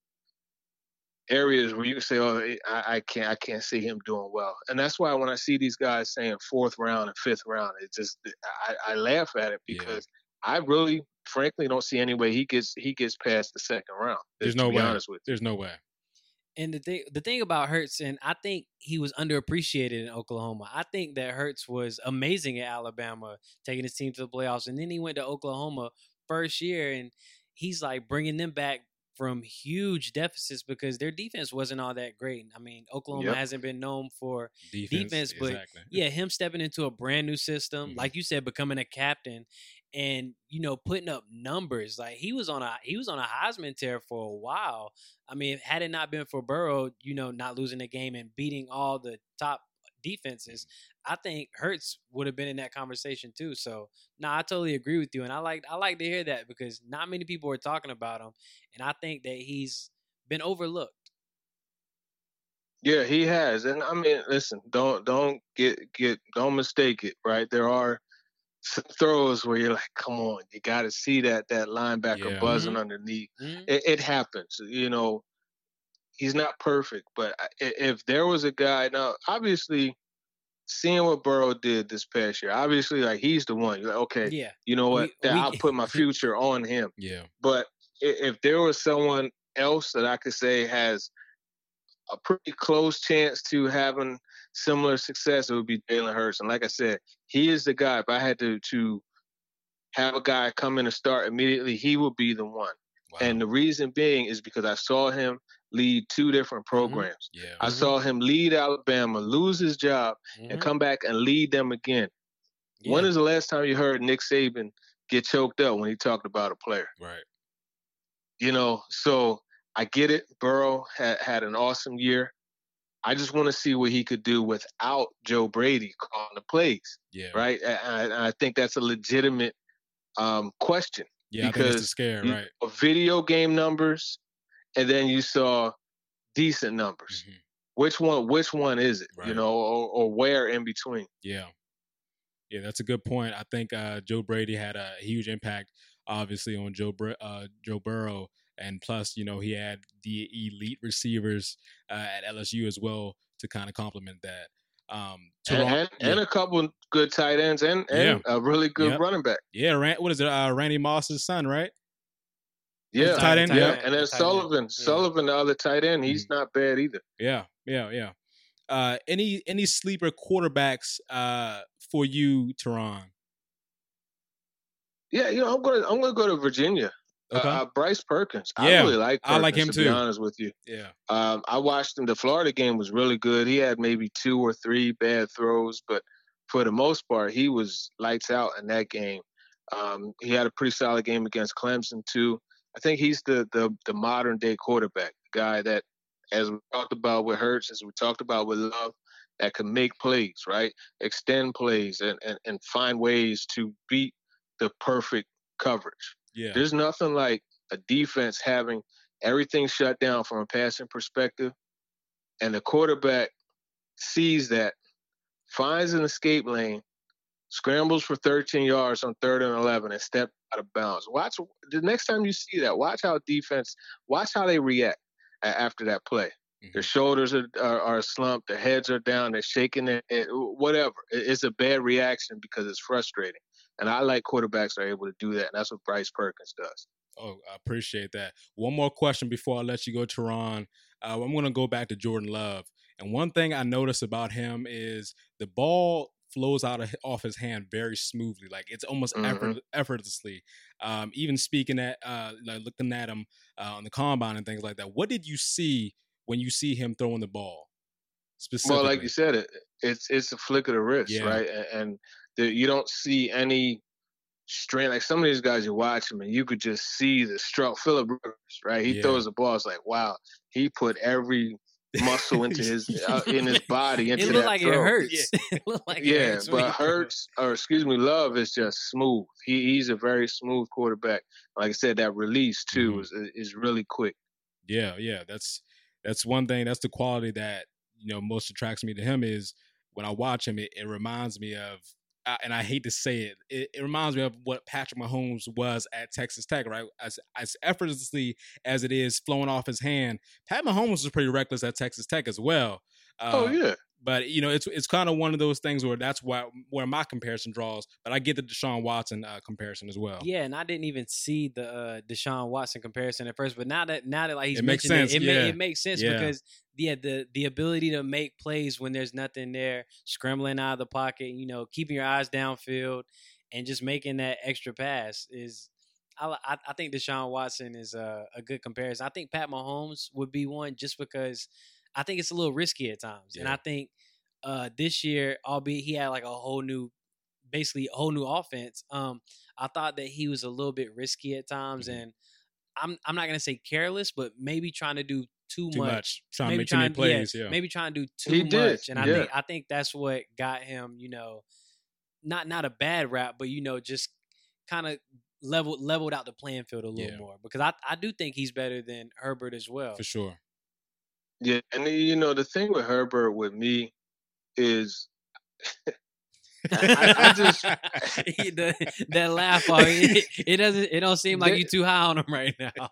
areas where you can say, "Oh, I, I can't, I can't see him doing well." And that's why when I see these guys saying fourth round and fifth round, it just I, I laugh at it Yeah. because I really, frankly, don't see any way he gets he gets past the second round. There's no way. honest with you. There's no way. And the thing, the thing about Hurts, and I think he was underappreciated in Oklahoma. I think that Hurts was amazing at Alabama, taking his team to the playoffs, and then he went to Oklahoma first year, and he's like bringing them back from huge deficits because their defense wasn't all that great. I mean, Oklahoma Yep. hasn't been known for Defense. Defense, but exactly. yeah, him stepping into a brand new system, Mhm. like you said, becoming a captain, and you know putting up numbers. Like he was on a he was on a Heisman tear for a while. I mean, had it not been for Burrow, you know, not losing the game and beating all the top defenses, mm-hmm. I think Hurts would have been in that conversation too. So, no, I totally agree with you, and I like I like to hear that because not many people are talking about him, and I think that he's been overlooked. Yeah, he has, and I mean, listen, don't don't get get don't mistake it. Right, there are some throws where you're like, come on, you got to see that that linebacker Yeah. buzzing underneath. Mhm. it, it happens. You know, he's not perfect, but I- i- if there was a guy now, obviously, seeing what Burrow did this past year, obviously, like he's the one. You're like, okay, Yeah, you know what? We- we- I'll put my future on him. Yeah. But if there was someone else that I could say has a pretty close chance to having similar success, it would be Jalen Hurts. And like I said, he is the guy. If I had to to have a guy come in and start immediately, he would be the one. Wow. And the reason being is because I saw him lead two different mm-hmm. programs. Mm-hmm. Yeah. I mm-hmm. saw him lead Alabama, lose his job, mm-hmm. and come back and lead them again. Yeah. When is the last time you heard Nick Saban get choked up when he talked about a player? Right. You know, so I get it. Burrow had, had an awesome year. I just want to see what he could do without Joe Brady calling the plays. Yeah. Right. And I, I think that's a legitimate um, question. Yeah, because it's scare, right? Video game numbers, and then you saw decent numbers. Mm-hmm. Which one? Which one is it? Right. You know, or, or, where in between? Yeah, yeah, that's a good point. I think uh, Joe Brady had a huge impact, obviously, on Joe uh, Joe Burrow, and plus, you know, he had the elite receivers uh, at LSU as well to kind of complement that. Um, Toronto, and, and, yeah. and, a couple good tight ends and, and yeah. a really good yep. running back. Yeah, Rand, what is it? Uh, Randy Moss's son, right? Yeah, tight end. Yeah, and then Sullivan, end. Sullivan, the other tight end, he's mm-hmm. not bad either. Yeah, yeah, yeah. Uh, any any sleeper quarterbacks uh, for you, Turron? Yeah, you know, I'm gonna I'm gonna go to Virginia. Okay. Uh, Bryce Perkins. Yeah, I really like. Perkins, I like him to too. Be honest with you. Yeah. Um, I watched him. The Florida game was really good. He had maybe two or three bad throws, but for the most part, he was lights out in that game. Um, he had a pretty solid game against Clemson too. I think he's the the, the modern day quarterback, the guy that, as we talked about with Hurts, as we talked about with Love, that can make plays, right? Extend plays and, and, and find ways to beat the perfect coverage. Yeah. There's nothing like a defense having everything shut down from a passing perspective, and the quarterback sees that, finds an escape lane, scrambles for 13 yards on third and 11, and step out of bounds. Watch the next time you see that. Watch how defense. Watch how they react after that play. Mm-hmm. Their shoulders are, are, are slumped. Their heads are down. They're shaking. It, whatever. It's a bad reaction because it's frustrating. And I like quarterbacks that are able to do that. And that's what Bryce Perkins does. Oh, I appreciate that. One more question before I let you go, Turron. Uh, I'm going to go back to Jordan Love. And one thing I notice about him is the ball flows out of, off his hand very smoothly. Like it's almost mm-hmm. effort, effortlessly. Um, even speaking at, uh, like looking at him uh, on the combine and things like that. What did you see when you see him throwing the ball? Specifically? Well, like you said, it, it's it's a flick of the wrist, yeah. right? And, and the, you don't see any strain. Like some of these guys, you watch them and you could just see the stroke. Philip Rivers, right? He yeah. throws the ball. It's like, wow, he put every muscle into his uh, in his body. Into it looked like throw. it hurts. Yeah, it like yeah it hurts but Hurts or excuse me, Love is just smooth. He he's a very smooth quarterback. Like I said, that release too mm-hmm. is is really quick. Yeah, yeah, that's that's one thing. That's the quality that you know most attracts me to him is when I watch him. It, it reminds me of and I hate to say it, it, it, reminds me of what Patrick Mahomes was at Texas Tech, right? As as effortlessly as it is flowing off his hand, Pat Mahomes was pretty reckless at Texas Tech as well. Uh, oh yeah, but you know, it's it's kind of one of those things where that's why where my comparison draws. But I get the Deshaun Watson uh, comparison as well. Yeah, and I didn't even see the uh, Deshaun Watson comparison at first, but now that now that like he's it makes sense. it, it, yeah. ma- it makes sense yeah. because yeah, the the ability to make plays when there's nothing there, scrambling out of the pocket, you know, keeping your eyes downfield, and just making that extra pass is. I, I think Deshaun Watson is a, a good comparison. I think Pat Mahomes would be one just because I think it's a little risky at times, yeah. and I think uh, this year, albeit he had like a whole new, basically a whole new offense. Um, I thought that he was a little bit risky at times, mm-hmm. and I'm I'm not gonna say careless, but maybe trying to do too, too much. much. Trying maybe to make trying, plays, yeah, yeah, Maybe trying to do too he much. Did. And I yeah. think I think that's what got him, you know, not not a bad rap, but you know, just kind of leveled leveled out the playing field a little yeah. more. Because I, I do think he's better than Herbert as well. For sure. Yeah, and you know the thing with Herbert with me is I, I, just the, that laugh it, it, doesn't it don't seem like you too high on him right now.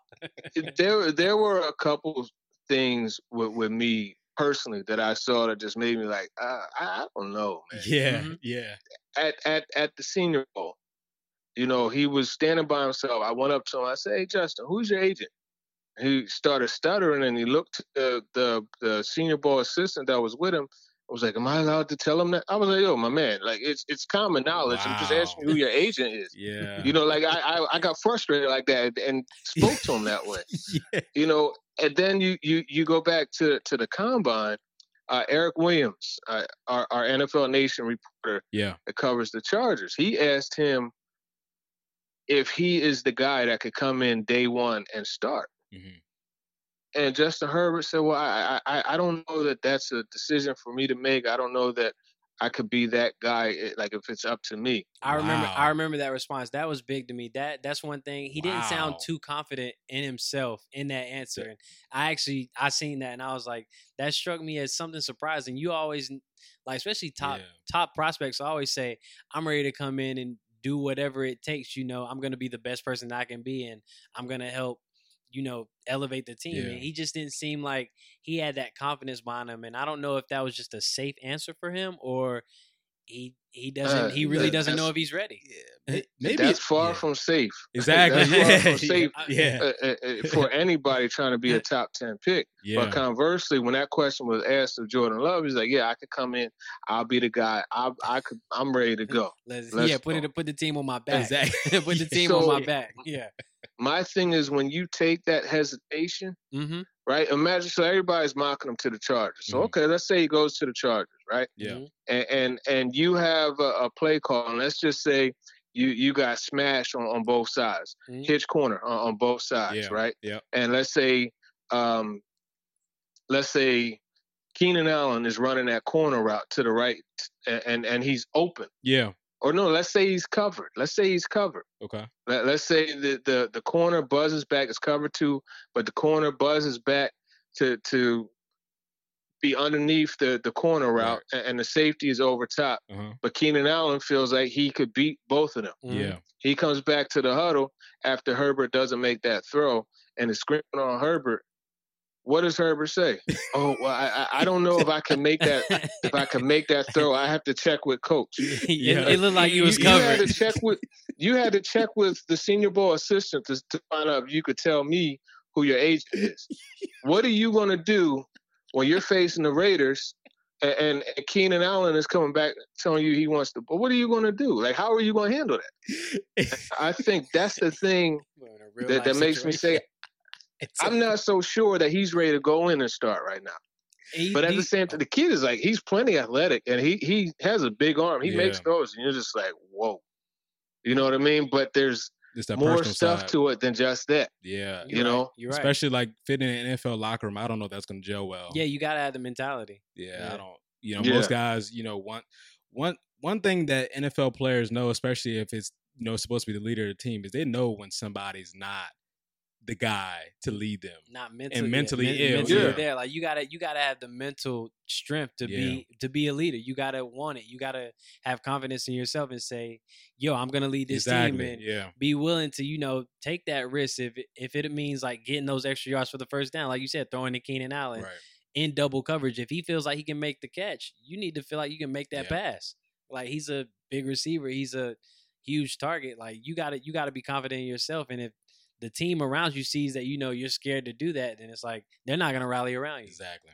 there there were a couple things with, with me personally that I saw that just made me like uh, I, I don't know man. Yeah, mm-hmm. yeah. At at at the Senior Bowl, you know, he was standing by himself. I went up to him. I said, "Hey, Justin, who's your agent?" He started stuttering and he looked uh, the the Senior Bowl assistant that was with him. I was like, "Am I allowed to tell him that?" I was like, "Yo, my man, like it's it's common knowledge. Wow. I'm just asking who your agent is." Yeah, you know, like I, I I got frustrated like that and spoke to him that way. yeah. You know, and then you you you go back to to the combine. Uh, Eric Williams, uh, our our NFL Nation reporter, yeah, that covers the Chargers. He asked him if he is the guy that could come in day one and start. Mm-hmm. And Justin Herbert said, "Well, I, I I don't know that that's a decision for me to make. I don't know that I could be that guy. Eh, like if it's up to me." I remember I remember that response. That was big to me. That that's one thing. He wow. didn't sound too confident in himself in that answer. And I actually I seen that and I was like, that struck me as something surprising. You always like especially top yeah. top prospects always say, I'm ready to come in and do whatever it takes. You know, I'm going to be the best person I can be, and I'm going to help. You know, elevate the team. Yeah. And he just didn't seem like he had that confidence behind him. And I don't know if that was just a safe answer for him or he he doesn't uh, he really that, doesn't know if he's ready. Yeah, maybe that's far yeah. from safe. Exactly. from safe yeah. Uh, uh, uh, for anybody trying to be a top ten pick. Yeah. But conversely, when that question was asked of Jordan Love, he's like, "Yeah, I could come in. I'll be the guy. I I could. I'm ready to go. Let's, Let's yeah, put it put the team on my back. Exactly. put the team so, on my back. Yeah. My thing is when you take that hesitation, mm-hmm. right? Imagine so everybody's mocking him to the Chargers. So mm-hmm. okay, let's say he goes to the Chargers, right? Yeah. Mm-hmm. And and, and you have a, a, play call, and let's just say you you got smashed on, on both sides, mm-hmm. hitch corner on, on both sides, yeah. right? Yeah. And let's say, um, let's say Keenan Allen is running that corner route to the right, and and, and he's open. Yeah or no, let's say he's covered. Let's say he's covered. Okay. Let, us say the, the the corner buzzes back is covered too, but the corner buzzes back to to be underneath the the corner route, right. and, and, the safety is over top. Uh-huh. But Keenan Allen feels like he could beat both of them. Yeah. He comes back to the huddle after Herbert doesn't make that throw, and is screaming on Herbert what does Herbert say? oh, well, I, I don't know if I can make that if I can make that throw. I have to check with coach. yeah. It, it looked like he was you, covered. You had to check with you had to check with the Senior Bowl assistant to, to find out if you could tell me who your agent is. what are you going to do when you're facing the Raiders and, and, and Keenan Allen is coming back telling you he wants to? But what are you going to do? Like, how are you going to handle that? I think that's the thing that, that makes me say I'm not so sure that he's ready to go in and start right now. He, but at he, the same time, the kid is like he's plenty athletic and he he has a big arm. He yeah. makes throws, and you're just like, whoa, you know what I mean? But there's more stuff side. to it than just that. Yeah, you know, right. especially like fitting in an NFL locker room. I don't know if that's going to gel well. Yeah, you got to have the mentality. Yeah, yeah, I don't. You know, yeah. most guys, you know, want one one thing that NFL players know, especially if it's you know supposed to be the leader of the team, is they know when somebody's not the guy to lead them. Not mentally and mentally yeah, ill. Mentally yeah. there. Like you gotta you gotta have the mental strength to yeah. be to be a leader. You gotta want it. You gotta have confidence in yourself and say, yo, I'm gonna lead this exactly. team and yeah. be willing to, you know, take that risk if if it means like getting those extra yards for the first down. Like you said, throwing to Keenan Allen right. in double coverage. If he feels like he can make the catch, you need to feel like you can make that pass. Like he's a big receiver. He's a huge target. Like you gotta you gotta be confident in yourself. And if the team around you sees that you know you're scared to do that, then it's like they're not gonna rally around you. Exactly.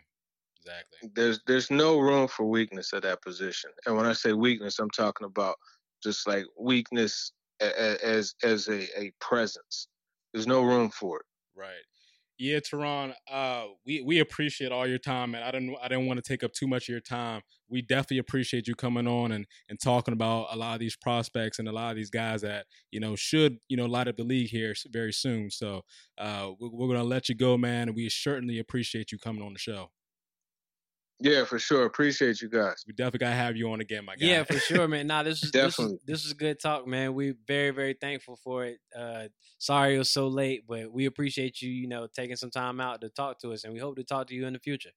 Exactly. There's there's no room for weakness at that position. And when I say weakness, I'm talking about just like weakness as as a, a presence. There's no room for it. Right. Yeah, Turron, uh, we we appreciate all your time, and I didn't I didn't want to take up too much of your time. We definitely appreciate you coming on and and talking about a lot of these prospects and a lot of these guys that you know should you know light up the league here very soon. So uh, we're, we're gonna let you go, man, and we certainly appreciate you coming on the show. Yeah, for sure. Appreciate you guys. We definitely gotta have you on again, my guy. Yeah, for sure, man. Nah, this is definitely this is, this is good talk, man. We very very thankful for it. Uh, sorry it was so late, but we appreciate you, you know, taking some time out to talk to us, and we hope to talk to you in the future.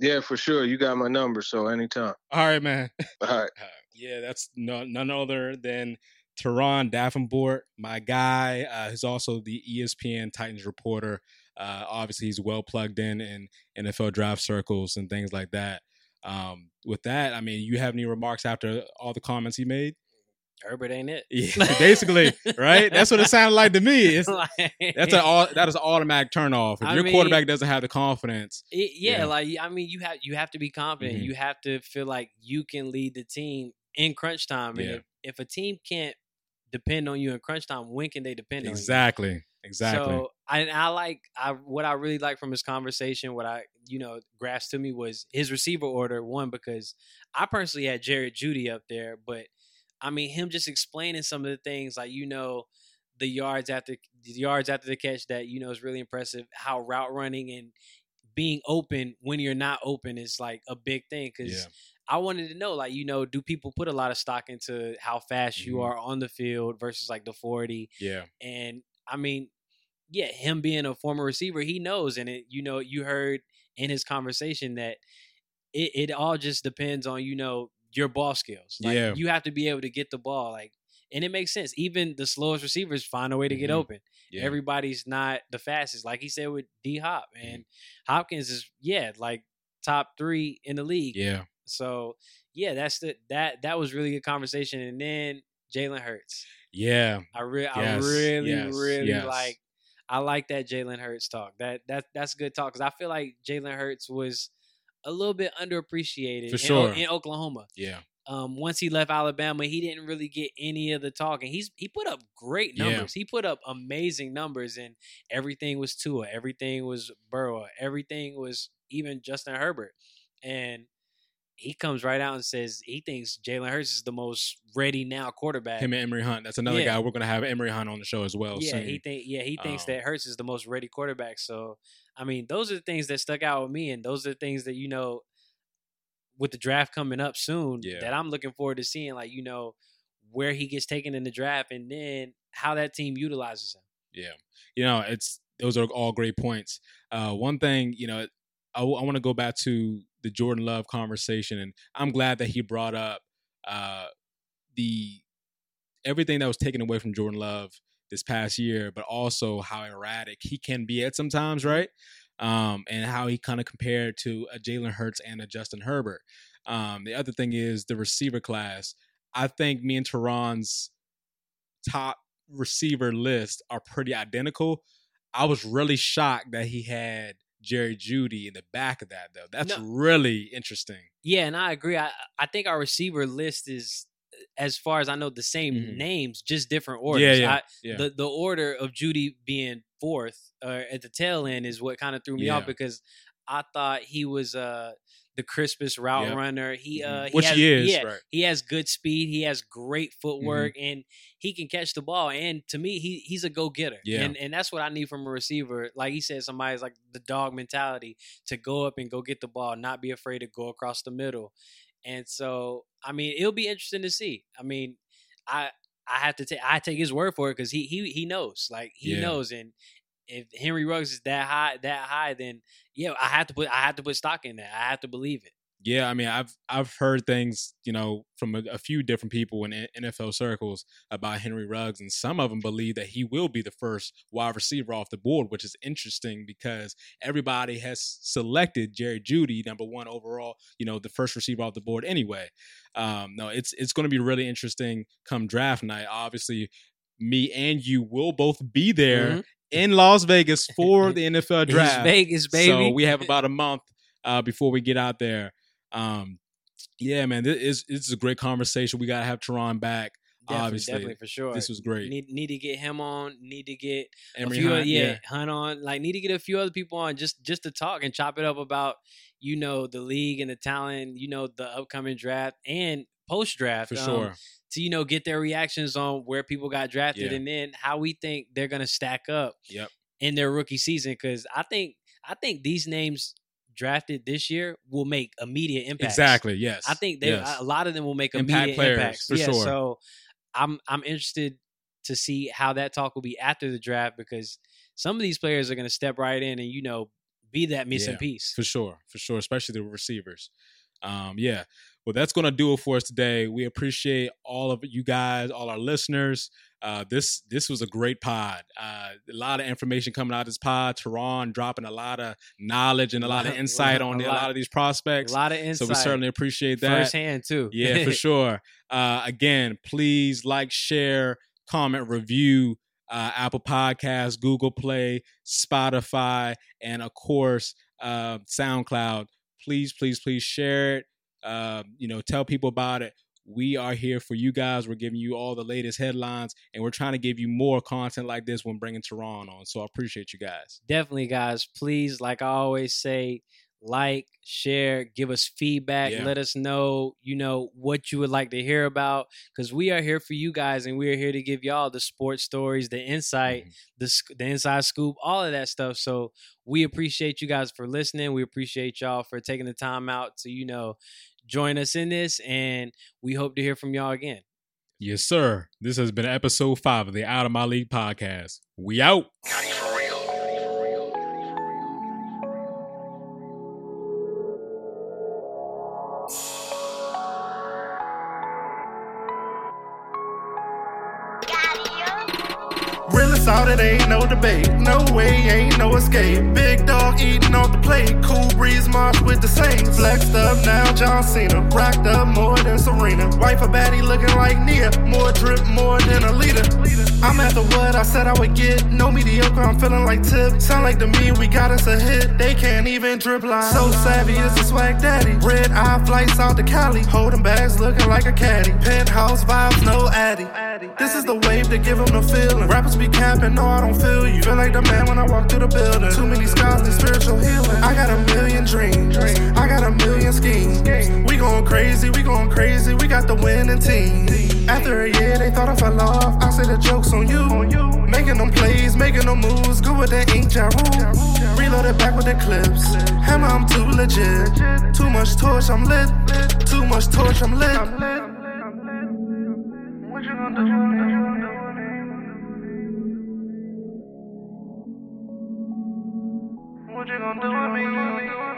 Yeah, for sure. You got my number, so anytime. All right, man. All right. yeah, that's no, none other than Turron Davenport, my guy. Uh, who's also the ESPN Titans reporter. Uh, obviously, he's well plugged in in NFL draft circles and things like that. Um, with that, I mean, you have any remarks after all the comments he made? Herbert ain't it. Yeah, basically, right? That's what it sounded like to me. It's like, that's an all that is an automatic turnoff. If I your mean, quarterback doesn't have the confidence, it, yeah, yeah, like I mean, you have you have to be confident. Mm-hmm. You have to feel like you can lead the team in crunch time. And yeah. if, if a team can't depend on you in crunch time, when can they depend exactly. on you? Exactly. Exactly. So I, I like I what I really like from his conversation, what I you know grasped to me was his receiver order. One because I personally had Jared Jeudy up there, but I mean, him just explaining some of the things like you know the yards after the yards after the catch that you know is really impressive. How route running and being open when you're not open is like a big thing because yeah. I wanted to know like you know do people put a lot of stock into how fast mm-hmm. you are on the field versus like the 40 yeah and I mean yeah him being a former receiver he knows and it you know you heard in his conversation that it, it all just depends on you know your ball skills. Like, yeah. You have to be able to get the ball. Like, and it makes sense. Even the slowest receivers find a way to get mm-hmm. open. Yeah. Everybody's not the fastest. Like he said with D Hop. And mm-hmm. Hopkins is, yeah, like top three in the league. Yeah. So yeah, that's the that that was really good conversation. And then Jalen Hurts. Yeah. I really yes. I really, yes. really yes. like I like that Jalen Hurts talk. That that that's good talk because I feel like Jalen Hurts was a little bit underappreciated for sure in, in Oklahoma. Yeah. Um, once he left Alabama, he didn't really get any of the talk, and he's he put up great numbers. Yeah. He put up amazing numbers, and everything was Tua, everything was Burrow, everything was even Justin Herbert, and he comes right out and says he thinks Jalen Hurts is the most ready now quarterback. Him and Emory Hunt. That's another yeah. guy we're gonna have Emory Hunt on the show as well. Yeah, soon. he think yeah he thinks um, that Hurts is the most ready quarterback. So I mean, those are the things that stuck out with me, and those are the things that you know, with the draft coming up soon, yeah. that I'm looking forward to seeing. Like you know, where he gets taken in the draft, and then how that team utilizes him. Yeah, you know, it's those are all great points. Uh, one thing, you know, I, I want to go back to the Jordan Love conversation, and I'm glad that he brought up uh, the everything that was taken away from Jordan Love this past year, but also how erratic he can be at sometimes, right? Um, and how he kind of compared to a Jalen Hurts and a Justin Herbert. Um, the other thing is the receiver class. I think me and Turron's top receiver list are pretty identical. I was really shocked that he had Jerry Jeudy in the back of that though. That's no. really interesting. Yeah, and I agree. I I think our receiver list is as far as I know, the same mm-hmm. names, just different orders. Yeah, yeah, I, yeah. The the order of Jeudy being fourth uh, at the tail end is what kind of threw me yeah. off because I thought he was uh the crispest route yep. runner. He mm-hmm. uh he which has, he is. Yeah, right. he has good speed. He has great footwork, mm-hmm. and he can catch the ball. And to me, he he's a go getter. Yeah, and and that's what I need from a receiver. Like he said, somebody's like the dog mentality to go up and go get the ball, not be afraid to go across the middle. And so, I mean, it'll be interesting to see. I mean, I I have to take I take his word for it because he he he knows, like he yeah. knows, and if Henry Ruggs is that high that high, then yeah, I have to put I have to put stock in that. I have to believe it. Yeah, I mean, I've I've heard things, you know, from a, a, few different people in NFL circles about Henry Ruggs, and some of them believe that he will be the first wide receiver off the board, which is interesting because everybody has selected Jerry Jeudy number one overall, you know, the first receiver off the board anyway. Um, no, it's it's going to be really interesting come draft night. Obviously, me and you will both be there mm-hmm. In Las Vegas for the NFL draft. It's Vegas, baby. So we have about a month uh, before we get out there. Um, yeah, man, this is this is a great conversation. We gotta have Turron back. Definitely, obviously, definitely for sure. This was great. Need need to get him on. Need to get Emory a few, Hunt, yeah, yeah, Hunt on. Like need to get a few other people on just just to talk and chop it up about you know the league and the talent. You know the upcoming draft and post draft for um, sure. To you know get their reactions on where people got drafted Yeah. and then how we think they're gonna stack up Yep. in their rookie season. Because I think I think these names drafted this year will make immediate impact. Exactly. Yes. I think they yes. a lot of them will make Impact immediate players, impacts. for yeah, sure. So I'm I'm interested to see how that talk will be after the draft because some of these players are going to step right in and you know be that missing Yeah, piece. for sure, for sure, especially the receivers. Um, yeah. But that's going to do it for us today. We appreciate all of you guys, all our listeners. Uh, this this was a great pod. Uh, a lot of information coming out of this pod. Turron dropping a lot of knowledge and a lot of insight on a, lot, a lot of these prospects. A lot of insight. So we certainly appreciate that firsthand too. yeah, for sure. Uh, again, please like, share, comment, review. Uh, Apple Podcasts, Google Play, Spotify, and of course uh, SoundCloud. Please, please, please share it. Uh, you know, tell people about it we are here for you guys. We're giving you all the latest headlines, and we're trying to give you more content like this when bringing Turron on. So I appreciate you guys. Definitely, guys. Please, like I always say, like, share, give us feedback, yeah. let us know, you know, what you would like to hear about because we are here for you guys and we are here to give y'all the sports stories, the insight, mm-hmm. the the inside scoop, all of that stuff. So we appreciate you guys for listening. We appreciate y'all for taking the time out to, you know, join us in this, and we hope to hear from y'all again. Yes, sir. This has been episode five of the Out of My League podcast. We out. Debate. No way, ain't no escape. Big dog eating off the plate. Cool breeze march with the Saints. Flexed up now, John Cena. Racked up more than Serena. Wife a baddie looking like Nia. More drip, more than a leader. I'm after what I said I would get. No mediocre, I'm feeling like Tip. Sound like to me, we got us a hit. They can't even drip line. So savvy is a swag daddy. Red eye flights out to Cali. Holding bags looking like a caddy. Penthouse vibes, no addy. This is the wave to give them the feeling. Rappers be capping, no, I don't feel you. Feel like the man when I walk through the building. Too many scars and spiritual healing. I got a million dreams. I got a million schemes. We going crazy, we going crazy. We got the winning team. After a year, they thought I fell off. I say the joke's on you. Making them plays, making them moves. Good with the ink, ja Reloaded back with the clips. Hammer, I'm too legit. Too much torch, I'm lit. Too much torch, I'm lit. What you gonna do with me?